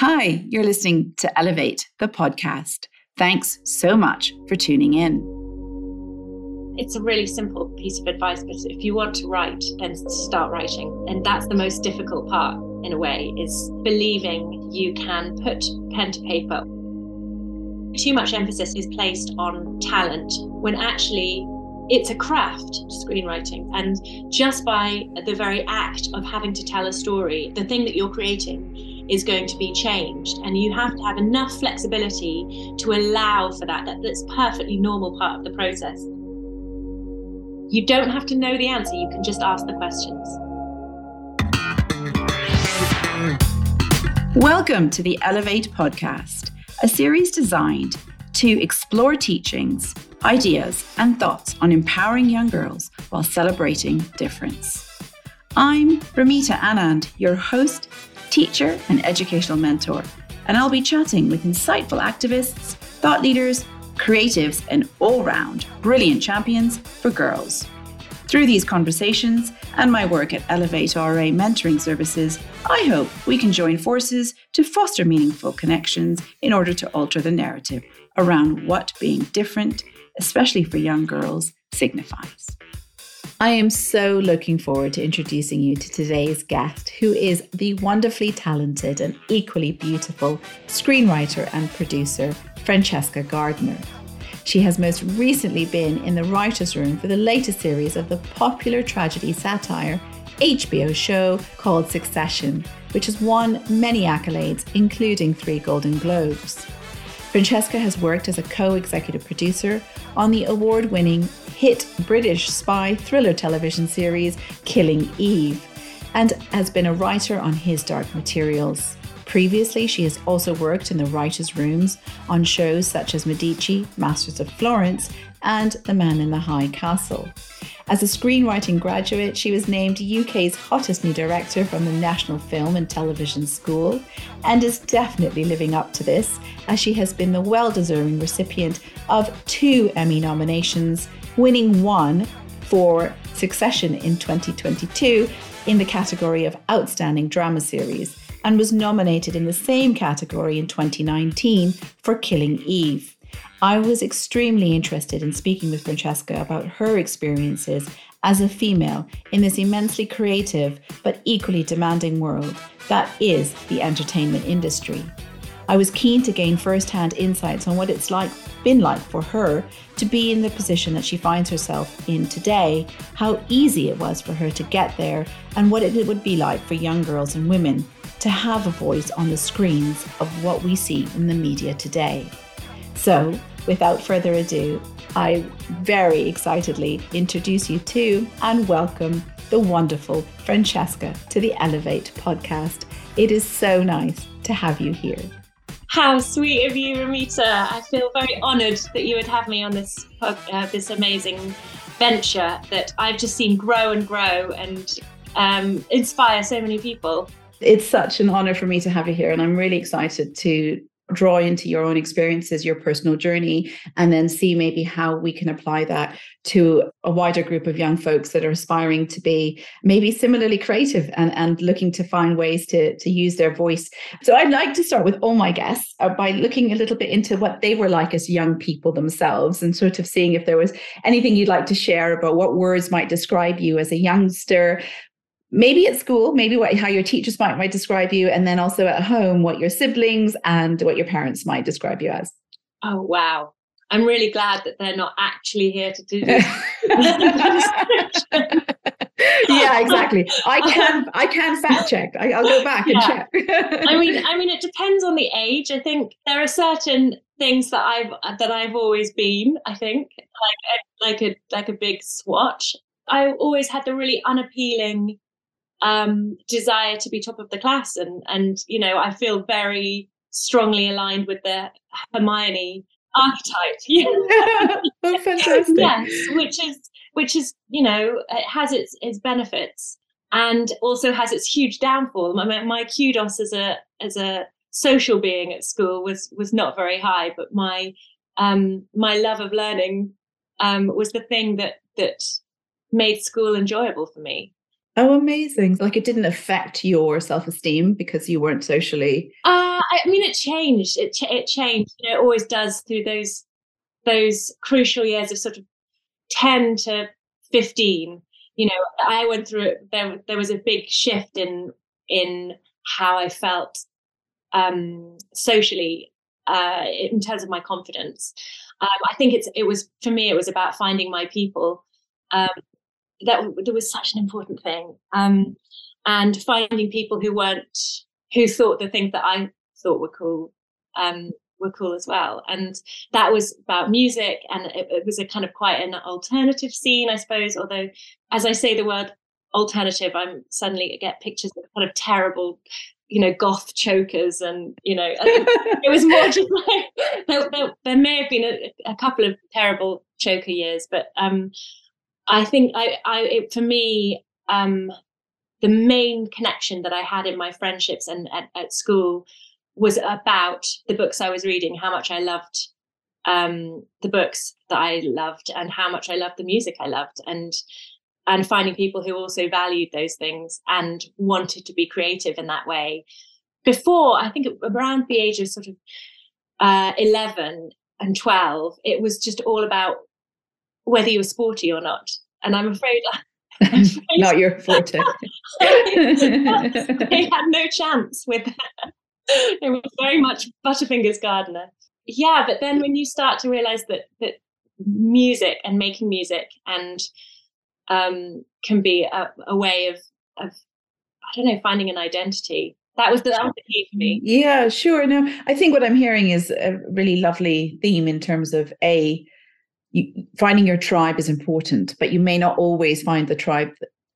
Hi, you're listening to Elevate, the podcast. Thanks so much for tuning in. It's a really simple piece of advice, but if you want to write, then start writing. And that's the most difficult part, in a way, is believing you can put pen to paper. Too much emphasis is placed on talent when actually it's a craft, screenwriting. And just by the very act of having to tell a story, the thing that you're creating is going to be changed. And you have to have enough flexibility to allow for that. that that's perfectly normal part of the process. You don't have to know the answer, you can just ask the questions. Welcome to the Elevate podcast, a series designed to explore teachings ideas, and thoughts on empowering young girls while celebrating difference. I'm Ramita Anand, your host, teacher, and educational mentor, and I'll be chatting with insightful activists, thought leaders, creatives, and all round brilliant champions for girls. Through these conversations and my work at Elevate RA Mentoring Services, I hope we can join forces to foster meaningful connections in order to alter the narrative around what being different especially for young girls, signifies. I am so looking forward to introducing you to today's guest, who is the wonderfully talented and equally beautiful screenwriter and producer, Francesca Gardiner. She has most recently been in the writer's room for the latest series of the popular tragedy satire HBO show called Succession, which has won many accolades, including three Golden Globes. Francesca has worked as a co executive producer on the award winning hit British spy thriller television series Killing Eve and has been a writer on His Dark Materials. Previously, she has also worked in the writers' rooms on shows such as Medici, Masters of Florence, and The Man in the High Castle. As a screenwriting graduate, she was named UK's hottest new director from the National Film and Television School and is definitely living up to this, as she has been the well deserving recipient of two Emmy nominations, winning one for Succession in 2022 in the category of Outstanding Drama Series and was nominated in the same category in 2019 for Killing Eve. I was extremely interested in speaking with Francesca about her experiences as a female in this immensely creative but equally demanding world that is the entertainment industry. I was keen to gain first-hand insights on what it's like been like for her to be in the position that she finds herself in today, how easy it was for her to get there, and what it would be like for young girls and women to have a voice on the screens of what we see in the media today. So, without further ado, I very excitedly introduce you to and welcome the wonderful Francesca to the Elevate podcast. It is so nice to have you here. How sweet of you, Ramita. I feel very honoured that you would have me on this uh, this amazing venture that I've just seen grow and grow and um, inspire so many people. It's such an honor for me to have you here, and I'm really excited to draw into your own experiences, your personal journey, and then see maybe how we can apply that to a wider group of young folks that are aspiring to be maybe similarly creative and, and looking to find ways to, to use their voice. So I'd like to start with all my guests uh, by looking a little bit into what they were like as young people themselves and sort of seeing if there was anything you'd like to share about what words might describe you as a youngster, maybe at school, maybe what how your teachers might might describe you, and then also at home, what your siblings and what your parents might describe you as. Oh wow. I'm really glad that they're not actually here to do this. yeah, exactly. I can I can fact check. I, will go back yeah. and check. I mean, I mean, it depends on the age. I think there are certain things that I've that I've always been. I think like eh, like a like a big swatch. I always had the really unappealing um, desire to be top of the class, and and you know I feel very strongly aligned with the Hermione archetype. Oh, fantastic. yes, which is which is you know it has its its benefits and also has its huge downfall. My, my kudos as a as a social being at school was was not very high, but my um, my love of learning um, was the thing that that made school enjoyable for me. Oh, amazing! Like it didn't affect your self-esteem because you weren't socially. Uh, I mean, it changed. It ch- it changed. You know, it always does through those those crucial years of sort of ten to fifteen. You know, I went through it. There, there was a big shift in in how I felt um, socially uh, in terms of my confidence. Um, I think it's it was for me. It was about finding my people. Um, that there was such an important thing, um, and finding people who weren't who thought the things that I thought were cool um, were cool as well. And that was about music, and it, it was a kind of quite an alternative scene, I suppose. Although, as I say the word alternative, I'm suddenly get pictures of kind of terrible you know goth chokers and you know it was more just like there, there, there may have been a, a, couple of terrible choker years but um i think i i it, for me um the main connection that i had in my friendships and at, at school was about the books i was reading how much i loved um the books that i loved and how much i loved the music i loved and and finding people who also valued those things and wanted to be creative in that way. Before, I think around the age of sort of uh, 11 and 12, it was just all about whether you were sporty or not. And I'm afraid. not your forte. they had no chance with that. It was very much Butterfingers Gardiner. Yeah, but then when you start to realize that that music and making music and um, can be a, a way of, of, I don't know, finding an identity. That was the, that was the key for me. Yeah, sure. No, I think what I'm hearing is a really lovely theme in terms of a you, finding your tribe is important, but you may not always find the tribe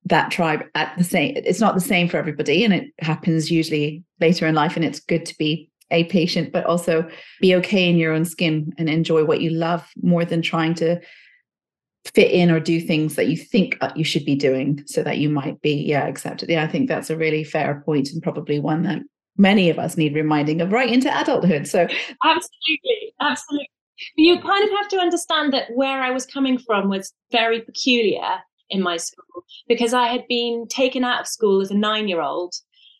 that tribe at the same. It's not the same for everybody, and it happens usually later in life. And it's good to be a patient, but also be okay in your own skin and enjoy what you love more than trying to fit in or do things that you think uh, you should be doing so that you might be yeah accepted yeah i think that's a really fair point and probably one that many of us need reminding of right into adulthood so absolutely absolutely you kind of have to understand that where i was coming from was very peculiar in my school because i had been taken out of school as a 9 year old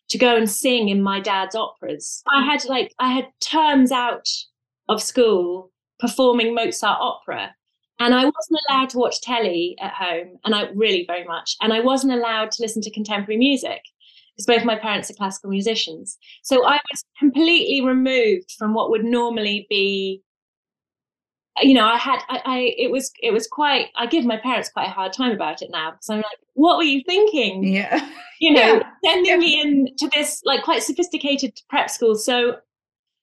to go and sing in my dad's operas i had like i had terms out of school performing mozart opera and I wasn't allowed to watch telly at home, and I really very much, and I wasn't allowed to listen to contemporary music because both my parents are classical musicians. So I was completely removed from what would normally be. You know, I had, I, I, it was, it was quite. I give my parents quite a hard time about it now because I'm like, what were you thinking? Yeah, you know, yeah. sending yeah. me into this like quite sophisticated prep school, so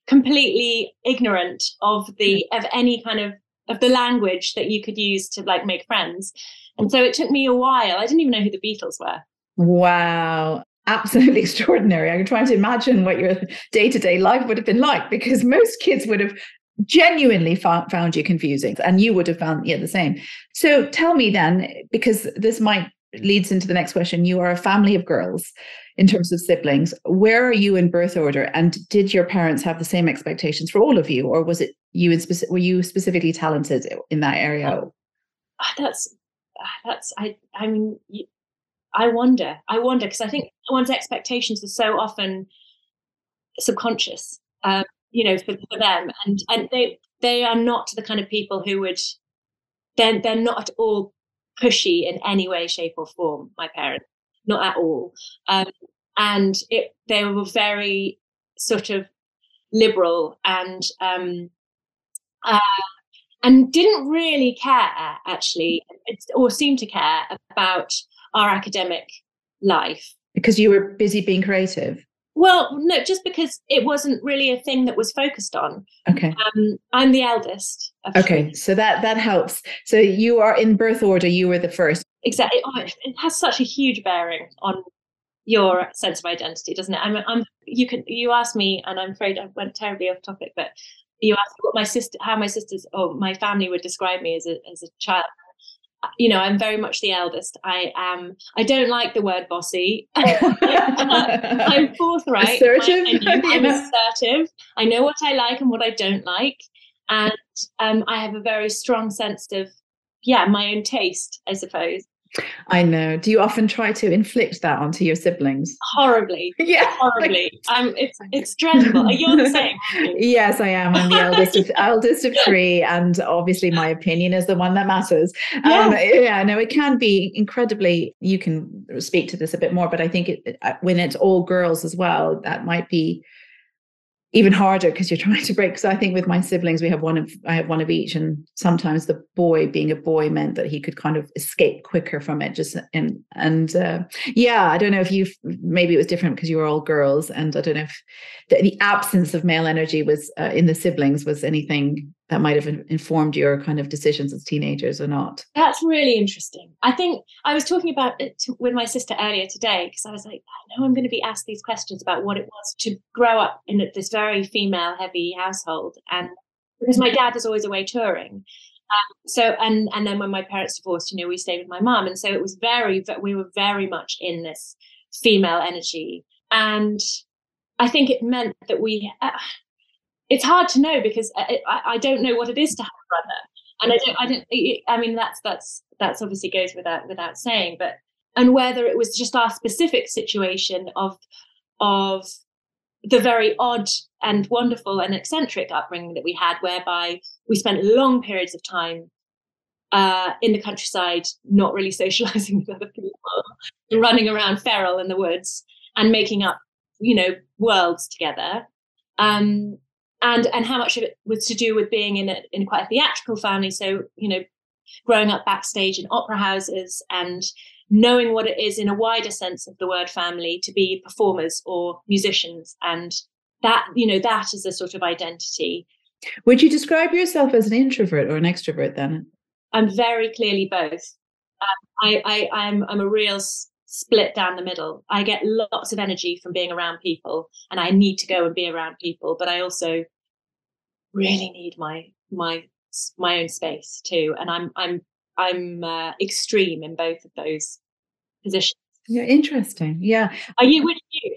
completely ignorant of the of any kind of of the language that you could use to like make friends. And so it took me a while. I didn't even know who the Beatles were. Wow. Absolutely extraordinary. I'm trying to imagine what your day to day life would have been like because most kids would have genuinely found, you confusing and you would have found yeah the same so tell me then because this might leads into the next question you are a family of girls in terms of siblings. Where are you in birth order? And did your parents have the same expectations for all of you, or was it you in specific? Were you specifically talented in that area? Oh, that's that's I I mean I wonder I wonder because I think one's expectations are so often subconscious, um, you know, for, for them, and and they they are not the kind of people who would they're they're not at all pushy in any way, shape, or form. My parents not at all. Um, and it, they were very sort of liberal and um, uh, and didn't really care actually, or seem to care about our academic life because you were busy being creative. Well, no, just because it wasn't really a thing that was focused on. Okay. Um, I'm the eldest. Okay, so that that helps. So you are in birth order. You were the first. Exactly. Oh, it has such a huge bearing on your sense of identity, doesn't it? I'm, I'm. You can. You asked me, and I'm afraid I went terribly off topic, but you asked what my sister, how my sisters, or my family would describe me as a as a child you know, I'm very much the eldest. I am. I don't like the word bossy. I'm forthright. Assertive. I'm assertive. I know what I like and what I don't like, and um, I have a very strong sense of, yeah, my own taste, I suppose. I know. Do you often try to inflict that onto your siblings? Horribly. Yeah. Horribly. I'm it's it's dreadful. You're the same. yes, I am. I'm the eldest of eldest of three, and obviously my opinion is the one that matters. Yeah. Um, yeah, no, it can be incredibly you can speak to this a bit more, but I think it, when it's all girls as well, that might be even harder because you're trying to break. So I think with my siblings, we have one of I have one of each, and sometimes the boy being a boy meant that he could kind of escape quicker from it. Just and and uh, yeah, I don't know if you maybe it was different because you were all girls, and I don't know if the, the absence of male energy was uh, in the siblings was anything that might have informed your kind of decisions as teenagers or not. That's really interesting. I think I was talking about it with my sister earlier today because I was like, I know I'm going to be asked these questions about what it was to grow up in this very female heavy household, and because my dad was always away touring. Um, so and and then when my parents divorced, you know, we stayed with my mom, and so it was very we were very much in this female energy, and I think it meant that we. Uh, it's hard to know because I, I, don't know what it is to have a brother, and I don't, I don't. I mean, that's that's that's obviously goes without without saying, but and whether it was just our specific situation of of the very odd and wonderful and eccentric upbringing that we had, whereby we spent long periods of time uh, in the countryside, not really socializing with other people, running around feral in the woods and making up, you know, worlds together. Um, and and how much of it was to do with being in a, in quite a theatrical family. So you know, growing up backstage in opera houses and knowing what it is in a wider sense of the word family to be performers or musicians, and that you know that is a sort of identity. Would you describe yourself as an introvert or an extrovert then? I'm very clearly both. Um, I, I I'm I'm a real split down the middle. I get lots of energy from being around people and I need to go and be around people, but I also really need my my my own space too. And I'm I'm I'm uh, extreme in both of those positions. Yeah, interesting. Yeah. Are you? Which you?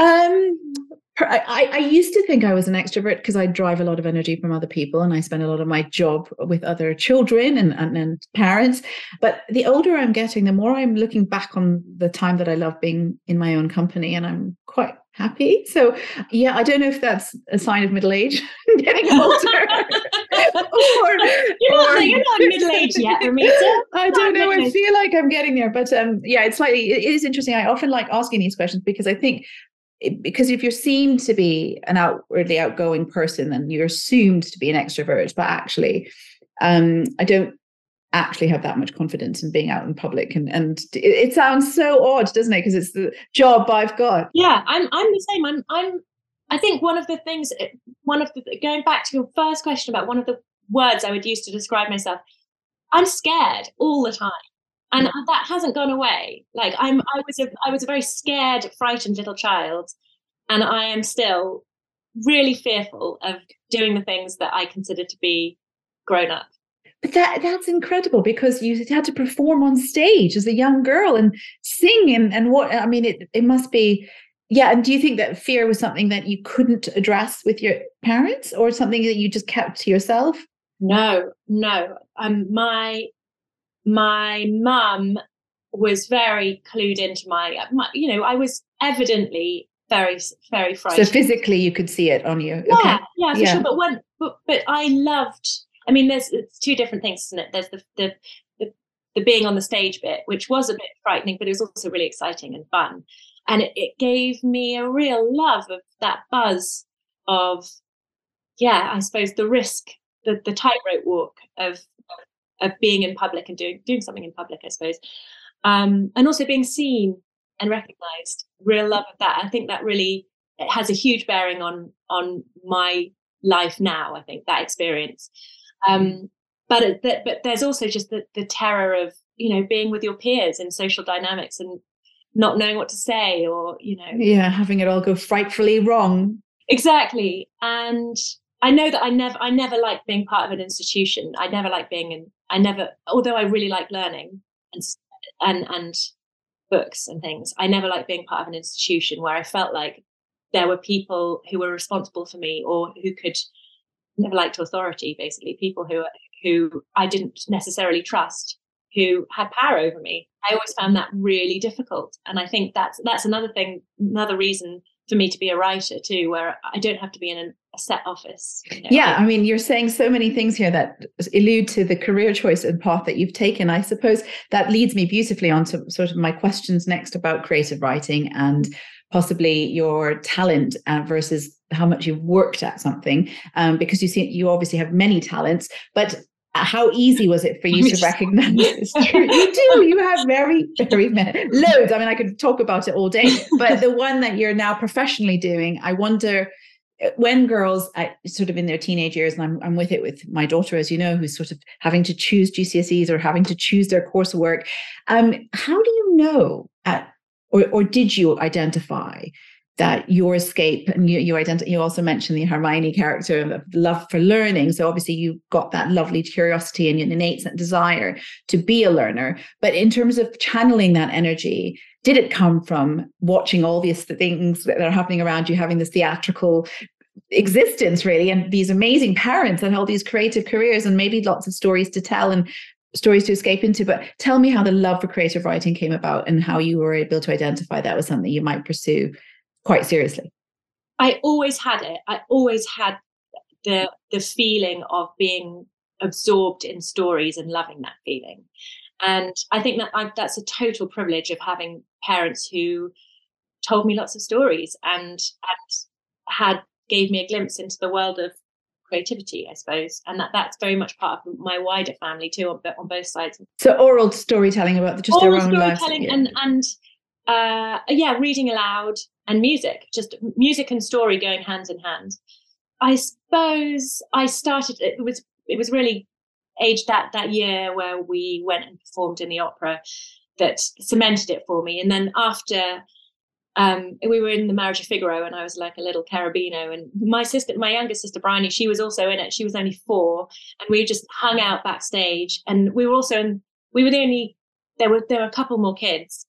Um, I, I used to think I was an extrovert because I drive a lot of energy from other people and I spend a lot of my job with other children and, and, and parents. But the older I'm getting, the more I'm looking back on the time that I love being in my own company and I'm quite happy. So yeah, I don't know if that's a sign of middle age, getting older. or, you're, not, or, you're not middle age yet, Ramita. I don't know. I feel like I'm getting there, but um, yeah, it's slightly. It is interesting. I often like asking these questions because I think because if you're seen to be an outwardly outgoing person, then you're assumed to be an extrovert. But actually, um, I don't actually have that much confidence in being out in public. And and it, it sounds so odd doesn't it? Because it's the job i've got. Yeah i'm i'm the same. I'm i'm i think one of the things eh, one of the going back to your first question about one of the words i would use to describe myself i'm scared all the time and that hasn't gone away. Like i'm i was a i was a very scared frightened little child and i am still really fearful of doing the things that i consider to be grown up. But that that's incredible because you had to perform on stage as a young girl and sing and and what i mean it it must be yeah and do you think that fear was something that you couldn't address with your parents or something that you just kept to yourself? No no. Um my my mum was very clued into my, my, you know, I was evidently very, very frightened. So physically, you could see it on you. Yeah, okay. yeah, for yeah. sure. But when, but, but I loved. I mean, there's it's two different things, isn't it? There's the, the the the being on the stage bit, which was a bit frightening, but it was also really exciting and fun, and it, it gave me a real love of that buzz of, yeah, I suppose the risk, the the tightrope walk of of being in public and doing doing something in public, I suppose, um, and also being seen and recognised. Real love of that. I think that really it has a huge bearing on on my life now. I think that experience. Um, but it, but there's also just the the terror of you know being with your peers in social dynamics and not knowing what to say or you know yeah having it all go frightfully wrong exactly and I know that I never I never liked being part of an institution. I never liked being in I never although I really like learning and and and books and things. I never liked being part of an institution where I felt like there were people who were responsible for me or who could never liked to authority basically people who who I didn't necessarily trust who had power over me. I always found that really difficult. And I think that's that's another thing, another reason for me to be a writer too, where I don't have to be in a set office. You know? Yeah, I mean, you're saying so many things here that allude to the career choice and path that you've taken. I suppose that leads me beautifully on to sort of my questions next about creative writing and possibly your talent uh, versus how much you've worked at something um, because you see you obviously have many talents but how easy was it for you to recognize it's true? You do. You have very very many loads. I mean i could talk about it all day but the one that you're now professionally doing i wonder uh, when girls at, sort of in their teenage years and I'm, I'm with it with my daughter as you know who's sort of having to choose gcse's or having to choose their coursework um, how do you know at or, or did you identify that your escape and you you identify you also mentioned the Hermione character of love for learning. So obviously you've got that lovely curiosity and an innate desire to be a learner. But in terms of channeling that energy did it come from watching all these things that are happening around you having this theatrical existence really and these amazing parents and all these creative careers and maybe lots of stories to tell and stories to escape into? But tell me how the love for creative writing came about and how you were able to identify that was something you might pursue quite seriously. I always had it. I always had the the feeling of being absorbed in stories and loving that feeling. And i think that I, that's a total privilege of having parents who told me lots of stories and and had gave me a glimpse into the world of creativity, I suppose, and that that's very much part of my wider family too, on, on both sides. So oral storytelling about just oral their own storytelling lives. and and uh, yeah, reading aloud and music, just music and story going hand in hand. I suppose I started. It was it was really age that that year where we went and performed in the opera that cemented it for me, and then after um, we were in the marriage of Figaro and I was like a little Cherubino. and my sister, my younger sister Bryony, she was also in it. She was only four and we just hung out backstage and we were also in, we were the only, there were, there were a couple more kids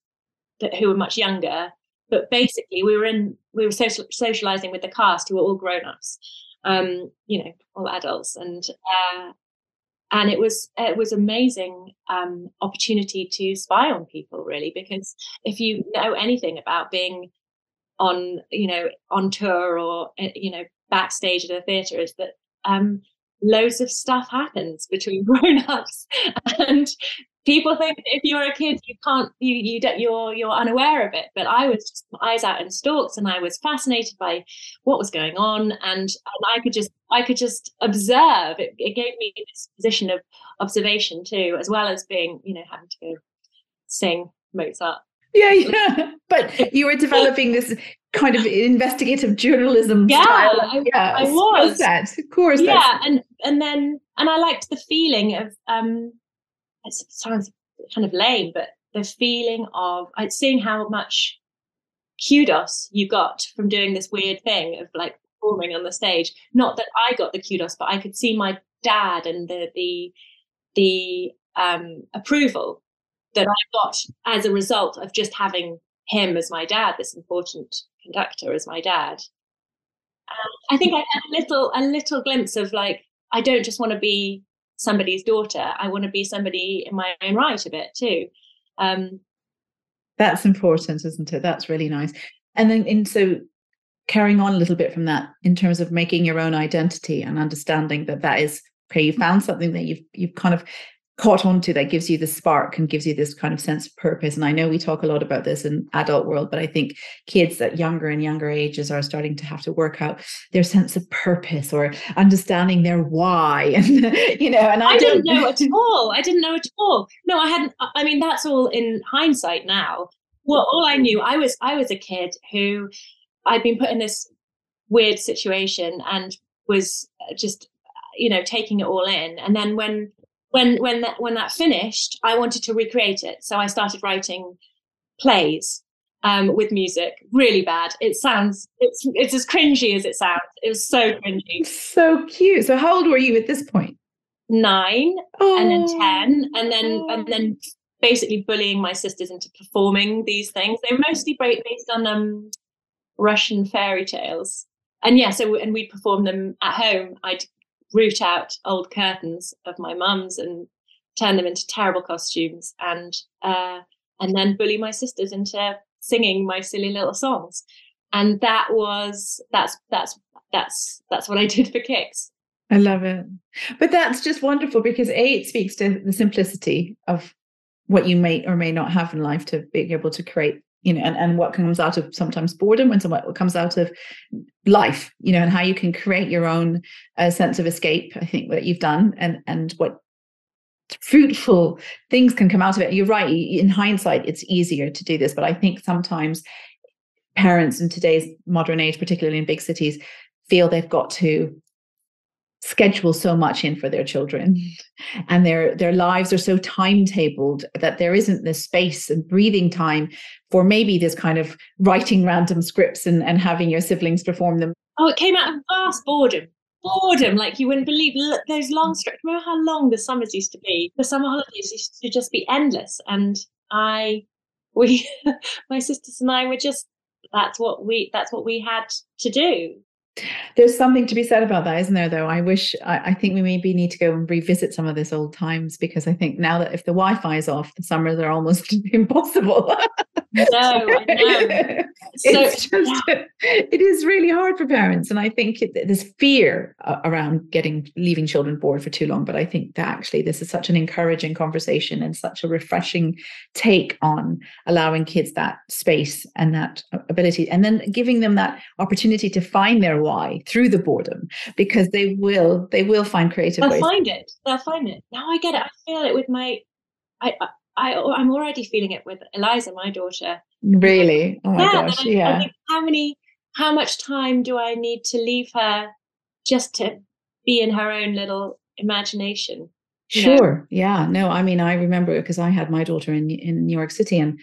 that who were much younger, but basically we were in, we were social, socializing with the cast who were all grown-ups, um, you know, all adults. And, uh, and it was it was amazing um, opportunity to spy on people really because if you know anything about being on you know on tour or eh, you know backstage at a theater is that um, loads of stuff happens between grown-ups and people think if you're a kid you can't you you don't you're you're unaware of it but i was just eyes out in stalks and i was fascinated by what was going on and, and i could just i could just observe it, it gave me this position of observation too as well as being you know having to go sing mozart yeah yeah but you were developing this kind of investigative journalism yeah, style. I, yeah, I was. That, of course. Yeah, and and then and I liked the feeling of um it sounds kind of lame, but the feeling of seeing how much kudos you got from doing this weird thing of like performing on the stage. Not that I got the kudos, but I could see my dad and the the the um, approval that I got as a result of just having him as my dad, this important conductor as my dad. I think I had a little a little glimpse of like I don't just want to be somebody's daughter. I want to be somebody in my own right a bit too. Um, That's important, isn't it? That's really nice. And then, in so carrying on a little bit from that, in terms of making your own identity and understanding that that is okay. You found something that you've you've kind of caught onto that gives you the spark and gives you this kind of sense of purpose. And i know we talk a lot about this in adult world but i think kids at younger and younger ages are starting to have to work out their sense of purpose or understanding their why. And you know and i, I didn't know at all. I didn't know at all. No i hadn't i mean that's all in hindsight now. Well all i knew i was i was a kid who i'd been put in this weird situation and was uh, just uh, you know taking it all in. And then when when when that when that finished, I wanted to recreate it. So I started writing plays um, with music. Really bad. It sounds it's it's as cringy as it sounds. It was so cringy. So cute. So how old were you at this point? Nine, oh. and then ten, and then and then basically bullying my sisters into performing these things. They were mostly based on um, Russian fairy tales. And yeah, so and we performed them at home. I'd root out old curtains of my mum's and turn them into terrible costumes, and uh, and then bully my sisters into singing my silly little songs. And that was that's that's that's that's what I did for kicks. I love it. But that's just wonderful because A, it speaks to the simplicity of what you may or may not have in life to be able to create, you know, and, and what comes out of sometimes boredom and what comes out of life, you know, and how you can create your own uh, sense of escape. I think that you've done and and what fruitful things can come out of it. You're right. In hindsight, it's easier to do this, but I think sometimes parents in today's modern age, particularly in big cities, feel they've got to schedule so much in for their children. And their their lives are so timetabled that there isn't the space and breathing time for maybe this kind of writing random scripts and, and having your siblings perform them. Oh it came out of vast boredom. Boredom like you wouldn't believe Look, those long mm. stretch remember how long the summers used to be? The summer holidays used to just be endless and i we my sisters and i were just that's what we that's what we had to do there's something to be said about that, isn't there? Though I wish, I, I, think we maybe need to go and revisit some of this old times because I think now that if the Wi-Fi is off, the summers are almost impossible. no, I know. it's so, just, yeah. it is really hard for parents, and I think it, there's fear uh, around getting leaving children bored for too long. But I think that actually this is such an encouraging conversation and such a refreshing take on allowing kids that space and that uh, ability, and then giving them that opportunity to find their why through the boredom because they will they will find creative they'll ways. find it they'll find it now i get it i feel it with my i i i'm already feeling it with eliza my daughter really oh my yeah, gosh I, yeah I how many how much time do i need to leave her just to be in her own little imagination Sure. Know? Yeah. No, I mean, I remember because I had my daughter in in New York City, and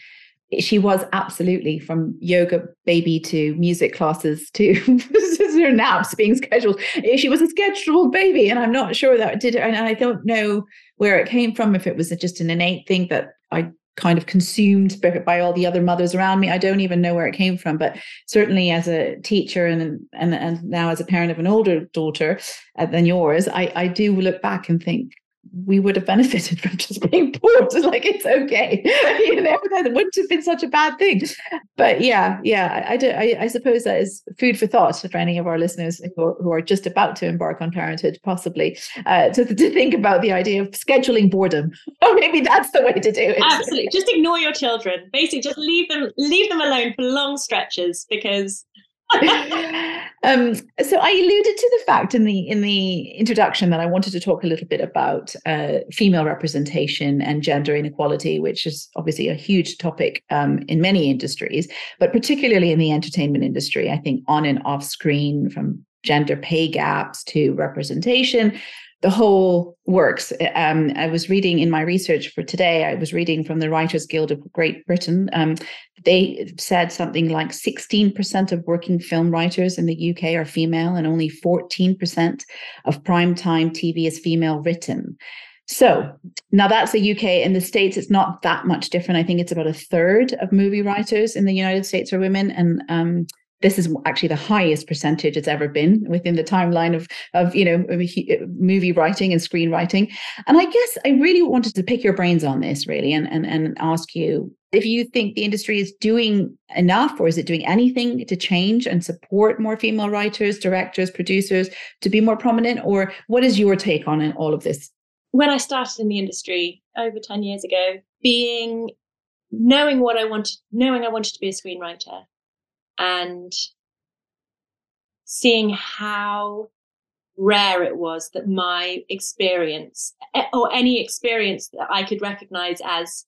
she was absolutely from yoga baby to music classes to naps being scheduled. She was a scheduled baby, and I'm not sure that did. And I don't know where it came from. If it was just an innate thing that I kind of consumed by, by all the other mothers around me. I don't even know where it came from, but certainly as a teacher and and and now as a parent of an older daughter uh, than yours, I I do look back and think we would have benefited from just being bored. Like it's okay, you know, that wouldn't have been such a bad thing. But yeah, yeah, I, I. I, suppose that is food for thought for any of our listeners who are, who are just about to embark on parenthood, possibly uh, to to think about the idea of scheduling boredom. Or maybe that's the way to do it. Absolutely, just ignore your children. Basically, just leave them leave them alone for long stretches because um, so I alluded to the fact in the in the introduction that I wanted to talk a little bit about uh, female representation and gender inequality, which is obviously a huge topic um, in many industries, but particularly in the entertainment industry. I think on and off screen, from gender pay gaps to representation, the whole works. Um, I was reading in my research for today, I was reading from the Writers Guild of Great Britain. Um, they said something like 16% of working film writers in the UK are female, and only 14% of primetime TV is female written. So now that's the UK. In the States, it's not that much different. I think it's about a third of movie writers in the United States are women. And um, this is actually the highest percentage it's ever been within the timeline of of you know uh, movie writing and screenwriting. And i guess i really wanted to pick your brains on this really and and, and ask you if you think the industry is doing enough or is it doing anything to change and support more female writers directors producers to be more prominent? Or what is your take on all of this? When i started in the industry over 10 years ago being knowing what i wanted knowing i wanted to be a screenwriter and seeing how rare it was that my experience or any experience that I could recognize as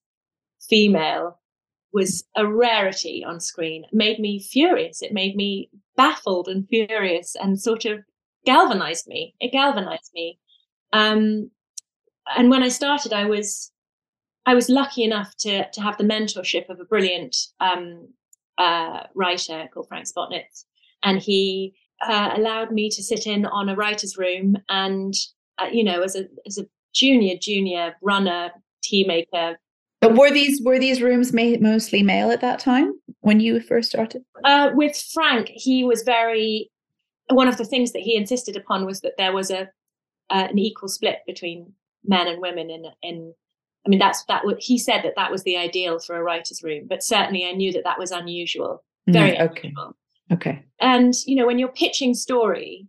female was a rarity on screen. Made me furious. It made me baffled and furious and sort of galvanized me. It galvanized me. Um, and when i started i was i was lucky enough to to have the mentorship of a brilliant um, uh, writer called Frank Spotnitz, and he uh, allowed me to sit in on a writer's room and, uh, you know, as a as a junior junior runner, tea maker. But were these were these rooms ma- mostly male at that time when you first started? Uh, with Frank, he was very. One of the things that he insisted upon was that there was a uh, an equal split between men and women in in I mean, that's that. He said that that was the ideal for a writer's room, but certainly I knew that that was unusual, very mm, okay. unusual. Okay. And you know, when you're pitching story,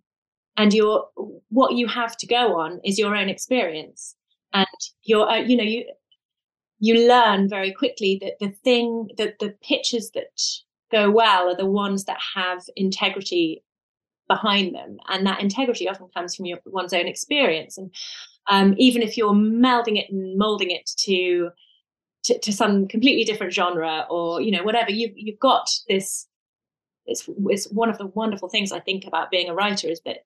and you're what you have to go on is your own experience, and you're, uh, you know, you you learn very quickly that the thing that the pitches that go well are the ones that have integrity behind them, and that integrity often comes from your one's own experience and um, even if you're melding it and molding it to, to, to some completely different genre or you know whatever you've you've got this it's it's one of the wonderful things I think about being a writer is that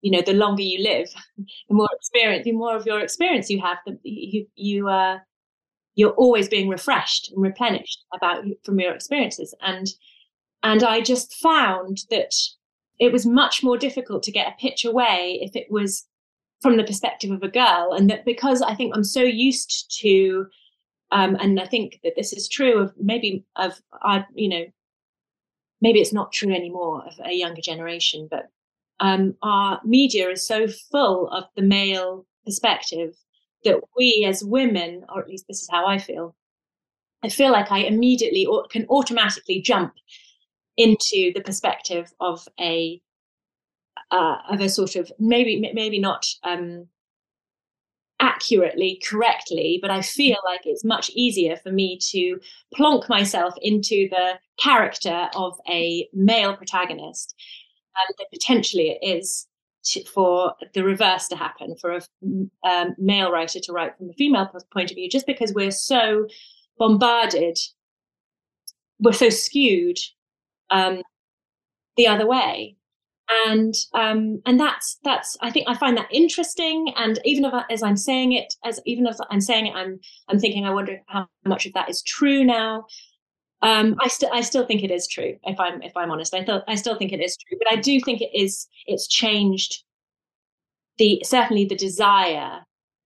you know the longer you live the more experience the more of your experience you have the you you uh you're always being refreshed and replenished about from your experiences. And and I just found that it was much more difficult to get a pitch away if it was from the perspective of a girl and that because i think i'm so used to um, and i think that this is true of maybe of i you know maybe it's not true anymore of a younger generation but um, our media is so full of the male perspective that we as women or at least this is how i feel i feel like i immediately or can automatically jump into the perspective of a uh, of a sort of maybe maybe not um, accurately, correctly, but I feel like it's much easier for me to plonk myself into the character of a male protagonist, and that potentially it is to, for the reverse to happen, for a um, male writer to write from a female point of view, just because we're so bombarded, we're so skewed um, the other way and um, and that's that's I think I find that interesting. And even if, as I'm saying it, as even as I'm saying it, I'm I'm thinking I wonder how much of that is true now. Um, I still I still think it is true. If I'm if I'm honest, I thought I still think it is true. But I do think it is it's changed the certainly the desire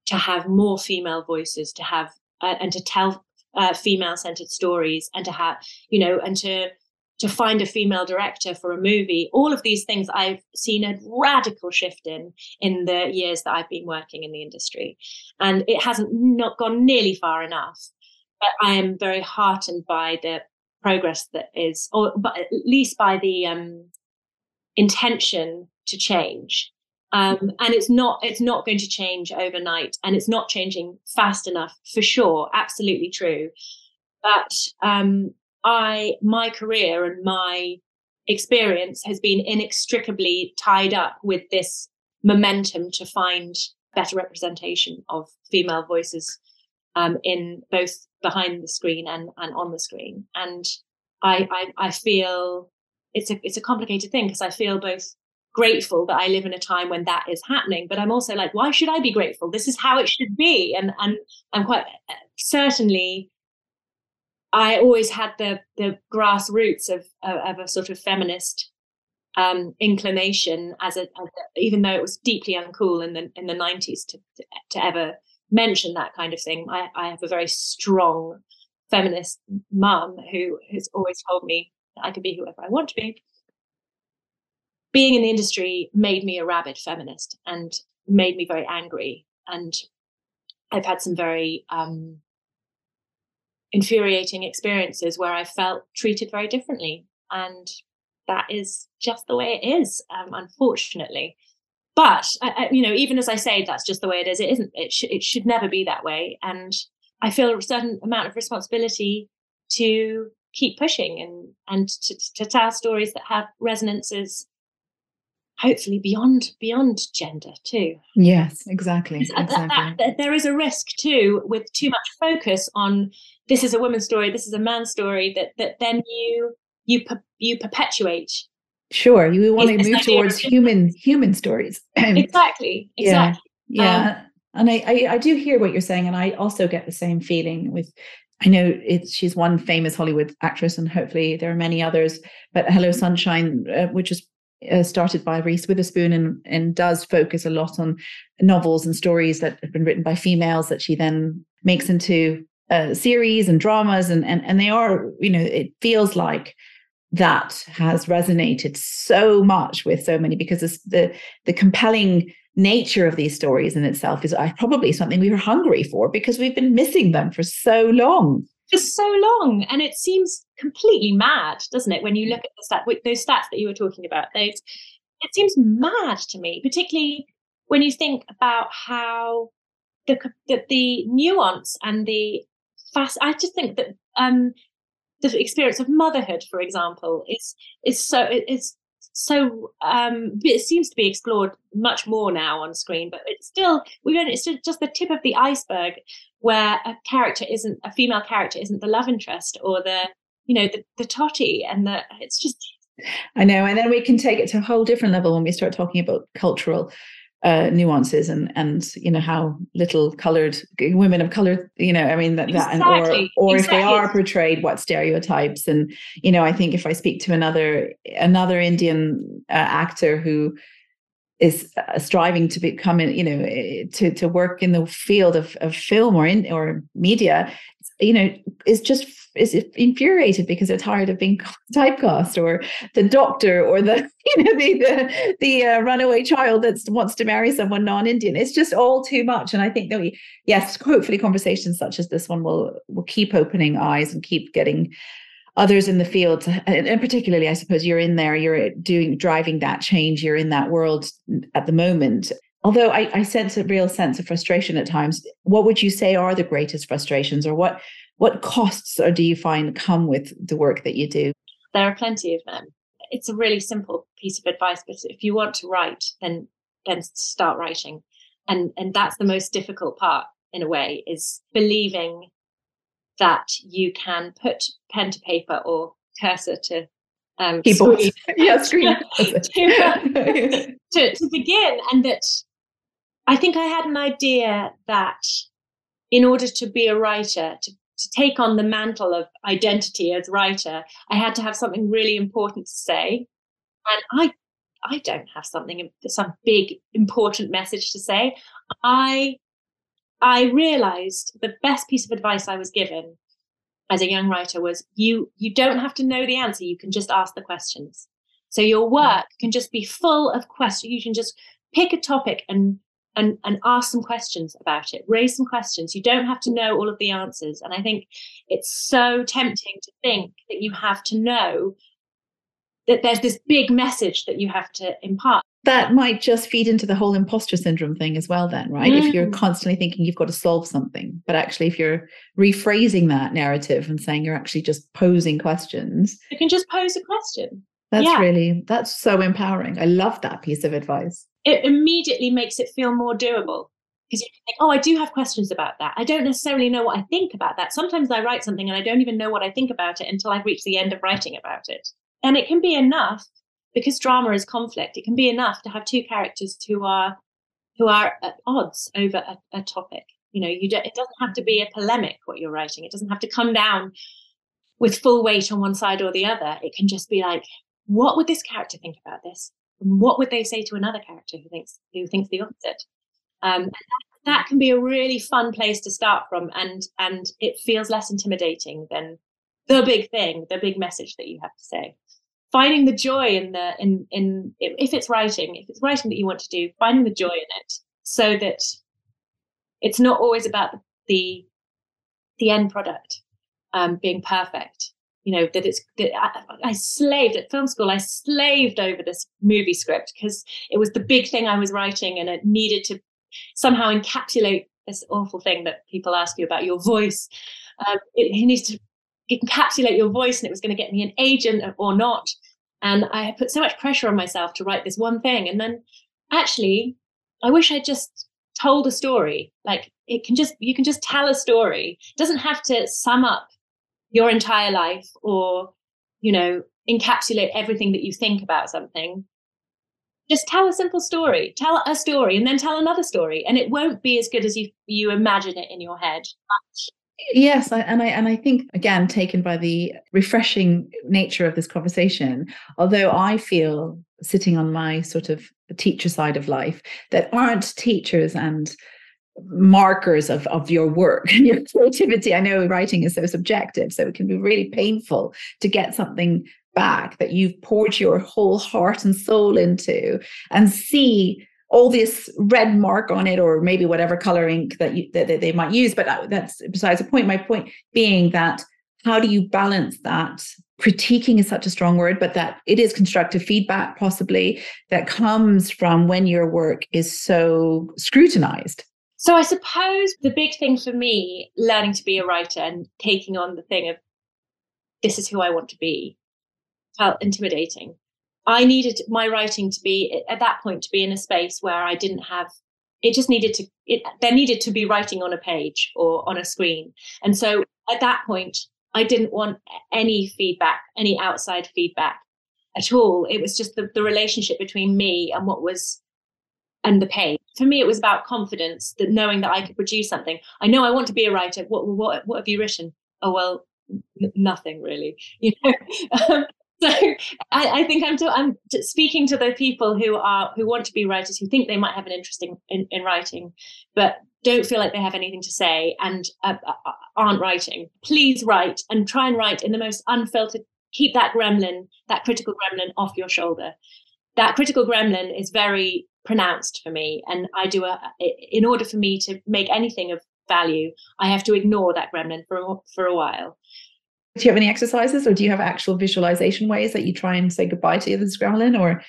to have more female voices, to have uh, and to tell uh, female centered stories, and to have you know and to to find a female director for a movie all of these things i've seen a radical shift in in the years that i've been working in the industry. And it hasn't not gone nearly far enough. But i am very heartened by the progress that is or but at least by the um, intention to change. Um, and it's not it's not going to change overnight and it's not changing fast enough for sure absolutely true. But um, I my career and my experience has been inextricably tied up with this momentum to find better representation of female voices um, in both behind the screen and, and on the screen. And I, I, I feel it's a it's a complicated thing because I feel both grateful that I live in a time when that is happening, but I'm also like, why should I be grateful? This is how it should be, and and I'm quite uh, certainly I always had the the grassroots of of a sort of feminist um, inclination as a, as a, even though it was deeply uncool in the in the 90s to, to, to ever mention that kind of thing. I, I have a very strong feminist mum who has always told me that I can be whoever I want to be. Being in the industry made me a rabid feminist and made me very angry. And I've had some very um, infuriating experiences where I felt treated very differently. And that is just the way it is, um, unfortunately. But I, you know, even as I say, that's just the way it is. It isn't. It should. It should never be that way. And I feel a certain amount of responsibility to keep pushing and and to, to tell stories that have resonances hopefully beyond beyond gender too yes exactly, exactly. That, that, there is a risk too with too much focus on this is a woman's story this is a man's story that that then you you you perpetuate sure you want to move towards human human stories exactly exactly yeah, yeah. Um, and I, I i do hear what you're saying and i also get the same feeling with I know it's she's one famous Hollywood actress, and hopefully there are many others. But Hello Sunshine, uh, which is uh, started by Reese Witherspoon and, and does focus a lot on novels and stories that have been written by females that she then makes into uh, series and dramas and, and and they are you know it feels like that has resonated so much with so many because the the compelling nature of these stories in itself is probably something we were hungry for because we've been missing them for so long for so long and it seems completely mad doesn't it when you look at the stat those stats that you were talking about those it seems mad to me particularly when you think about how the the, the nuance and the fast i just think that um the experience of motherhood for example is is so it's so um, it seems to be explored much more now on screen, but it's still we don't. It's just the tip of the iceberg where a character isn't a female character isn't the love interest or the you know the the totty and the it's just. I know, and then we can take it to a whole different level when we start talking about cultural uh, nuances and and you know how little colored women of color you know i mean that, exactly. that and or or exactly. if they are portrayed what stereotypes and you know i think if i speak to another another indian uh, actor who is uh, striving to become you know eh, to to work in the field of, of film or in or media you know is just is infuriated because they're tired of being typecast or the doctor or the you know the the, the uh, runaway child that wants to marry someone non-indian. It's just all too much. And i think that we yes hopefully conversations such as this one will will keep opening eyes and keep getting others in the field. And particularly i suppose you're in there you're doing driving that change you're in that world at the moment. Although I, I sense a real sense of frustration at times. What would you say are the greatest frustrations or what what costs or do you find come with the work that you do? There are plenty of them. It's a really simple piece of advice, but if you want to write, then then start writing. And and that's the most difficult part in a way, is believing that you can put pen to paper or cursor to um, keyboard, screen, yeah, screen to, to, to begin, and that I think I had an idea that in order to be a writer, to to take on the mantle of identity as writer, I had to have something really important to say. And I I don't have something some big important message to say. I I realized the best piece of advice I was given as a young writer was you you don't have to know the answer, you can just ask the questions. So your mm. work can just be full of questions. You can just pick a topic and and, and ask some questions about it, raise some questions. You don't have to know all of the answers. And I think it's so tempting to think that you have to know that there's this big message that you have to impart. That might just feed into the whole imposter syndrome thing as well, then, right? Mm. If you're mm. constantly thinking you've got to solve something, but actually, if you're rephrasing that narrative and saying you're actually just posing questions, you can just pose a question. That's yeah. really, that's so empowering. I love that piece of advice it immediately makes it feel more doable because you think, oh, I do have questions about that. I don't necessarily know what I think about that. Sometimes I write something and I don't even know what I think about it until I've reached the end of writing about it. And it can be enough because drama is conflict. It can be enough to have two characters who are who are at odds over a, a topic. You know, you don't, it doesn't have to be a polemic what you're writing. It doesn't have to come down with full weight on one side or the other. It can just be like, what would this character think about this? What would they say to another character who thinks who thinks the opposite? Um, that, can be a really fun place to start from, and and it feels less intimidating than the big thing, the big message that you have to say. Finding the joy in the in in if it's writing, if it's writing that you want to do, finding the joy in it, so that it's not always about the the, the end product um, being perfect you know that it's that I, I, slaved at film school i slaved over this movie script because it was the big thing i was writing and it needed to somehow encapsulate this awful thing that people ask you about your voice. Um, it, it needs to encapsulate your voice and it was going to get me an agent or not. And i put so much pressure on myself to write this one thing and then actually i wish i just told a story. Like it can just you can just tell a story. It doesn't have to sum up your entire life or you know encapsulate everything that you think about something just tell a simple story. Tell a story and then tell another story and it won't be as good as you you imagine it in your head. Yes and i and i think again taken by the refreshing nature of this conversation although i feel sitting on my sort of teacher side of life that aren't teachers and markers of, of your work and your creativity. I know writing is so subjective, so it can be really painful to get something back that you've poured your whole heart and soul into and see all this red mark on it or maybe whatever color ink that you that, that they might use. But uh, that's besides the point. My point being that how do you balance that? Critiquing is such a strong word but that it is constructive feedback possibly that comes from when your work is so scrutinized so i suppose the big thing for me learning to be a writer and taking on the thing of this is who i want to be felt intimidating. I needed my writing to be at that point to be in a space where I didn't have it just needed to it, there needed to be writing on a page or on a screen. And so at that point I didn't want any feedback any outside feedback at all. It was just the, the relationship between me and what was and the page for me it was about confidence that knowing that I could produce something. I know I want to be a writer. What what what have you written? Oh well n- nothing really. You know? Um, so I, I, think I'm, to, I'm speaking to the people who are who want to be writers who think they might have an interest in, in, in writing but don't feel like they have anything to say and uh, uh, uh, aren't writing. Please write and try and write in the most unfiltered keep that gremlin that critical gremlin off your shoulder. That critical gremlin is very pronounced for me. And i do a in order for me to make anything of value i have to ignore that gremlin for, for a while. Do you have any exercises or do you have actual visualization ways that you try and say goodbye to the gremlin or?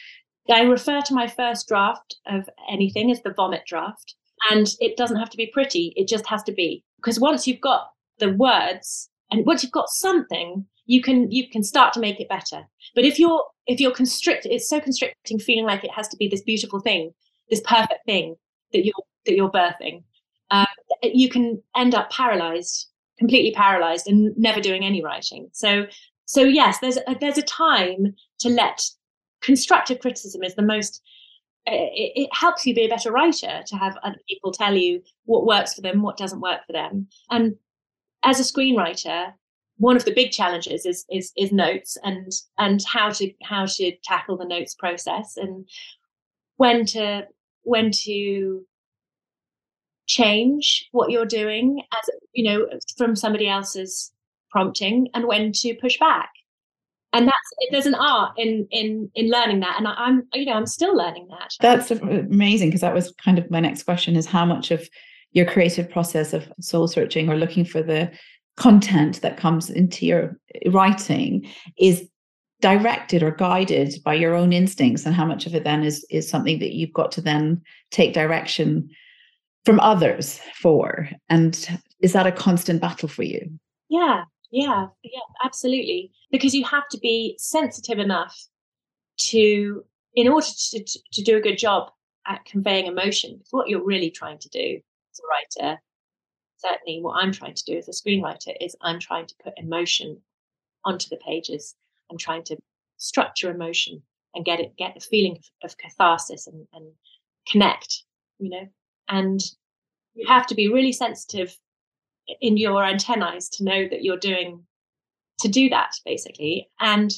I refer to my first draft of anything as the vomit draft and it doesn't have to be pretty it just has to be. Because once you've got the words and once you've got something you can you can start to make it better but if you're if you're constricted it's so constricting feeling like it has to be this beautiful thing this perfect thing that you're that you're birthing um, you can end up paralyzed completely paralyzed and never doing any writing. So, so yes, there's a, there's a time to let constructive criticism is the most. It, it helps you be a better writer to have other people tell you what works for them, what doesn't work for them, and as a screenwriter, one of the big challenges is is is notes and and how to how to tackle the notes process and when to when to change what you're doing as you know from somebody else's prompting and when to push back. And that's there's an art in in in learning that. And I, am you know i'm still learning that. That's amazing because that was kind of my next question is how much of your creative process of soul searching or looking for the content that comes into your writing is directed or guided by your own instincts and how much of it then is is something that you've got to then take direction from others for. And is that a constant battle for you? Yeah yeah yeah absolutely. Because you have to be sensitive enough to in order to, to, do a good job at conveying emotion what you're really trying to do as a writer certainly what i'm trying to do as a screenwriter is i'm trying to put emotion onto the pages i'm trying to structure emotion and get it get the feeling of, catharsis and, and connect you know? And you have to be really sensitive in your antennae to know that you're doing to do that basically. And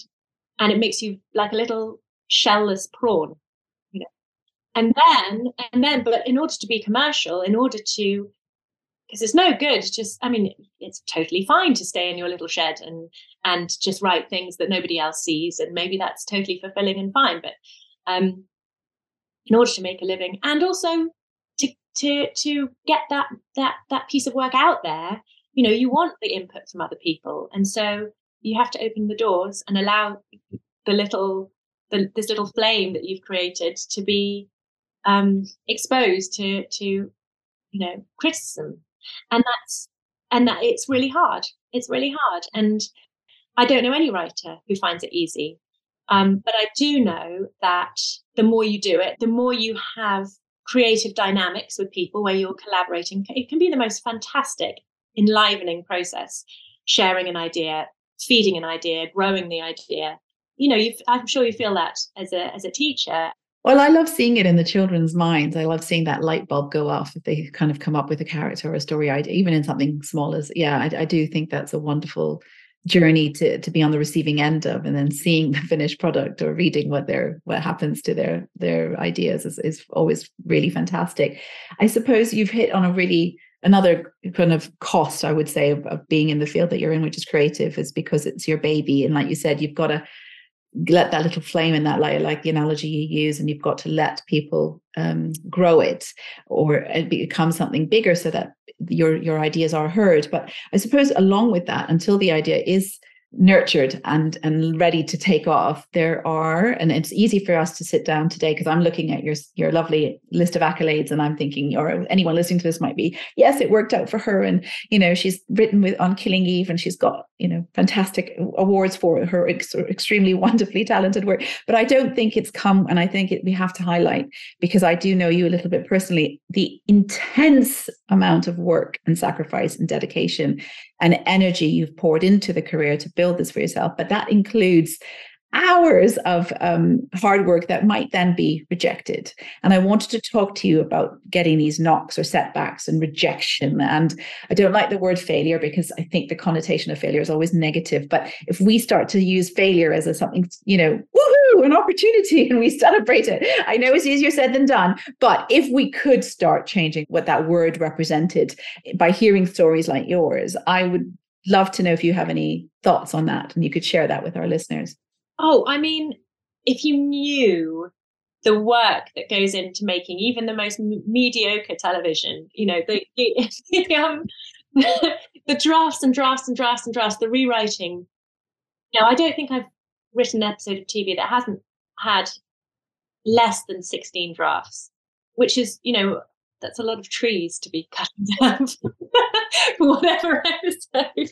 and it makes you like a little shellless prawn you know? And then and then but in order to be commercial in order to because it's no good just i mean it's totally fine to stay in your little shed and and just write things that nobody else sees and maybe that's totally fulfilling and fine but um in order to make a living and also to to to get that that that piece of work out there you know you want the input from other people and so you have to open the doors and allow the little the, this little flame that you've created to be um, exposed to to you know criticism and that's and that it's really hard it's really hard and i don't know any writer who finds it easy um, but i do know that the more you do it the more you have creative dynamics with people where you're collaborating. It can be the most fantastic, enlivening process, sharing an idea, feeding an idea, growing the idea. You know, I'm sure you feel that as a as a teacher. Well, I love seeing it in the children's minds. I love seeing that light bulb go off if they kind of come up with a character or a story idea, even in something small as yeah. I, I do think that's a wonderful journey to to be on the receiving end of and then seeing the finished product or reading what their what happens to their their ideas is, is always really fantastic i suppose you've hit on a really another kind of cost i would say of, of being in the field that you're in which is creative is because it's your baby and like you said you've got to let that little flame in that light, like the analogy you use, and you've got to let people um, grow it or it become something bigger so that your your ideas are heard. But I suppose along with that, until the idea is nurtured and and ready to take off there are and it's easy for us to sit down today because i'm looking at your your lovely list of accolades and i'm thinking or anyone listening to this might be yes it worked out for her. And you know she's written with on killing eve and she's got you know fantastic awards for her ex- extremely wonderfully talented work. But i don't think it's come and i think it, we have to highlight because i do know you a little bit personally the intense amount of work and sacrifice and dedication and energy you've poured into the career to build this for yourself. But that includes hours of um, hard work that might then be rejected. And I wanted to talk to you about getting these knocks or setbacks and rejection. And I don't like the word failure because I think the connotation of failure is always negative. But if we start to use failure as a something, you know, woohoo, an opportunity, and we celebrate it, I know it's easier said than done. But if we could start changing what that word represented by hearing stories like yours, I would love to know if you have any thoughts on that and you could share that with our listeners. Oh, I mean, if you knew the work that goes into making even the most m- mediocre television, you know, the, the, um, the drafts and drafts and drafts and drafts, the rewriting. Now, I don't think I've written episode of TV that hasn't had less than 16 drafts, which is, you know, that's a lot of trees to be cutting down for whatever episode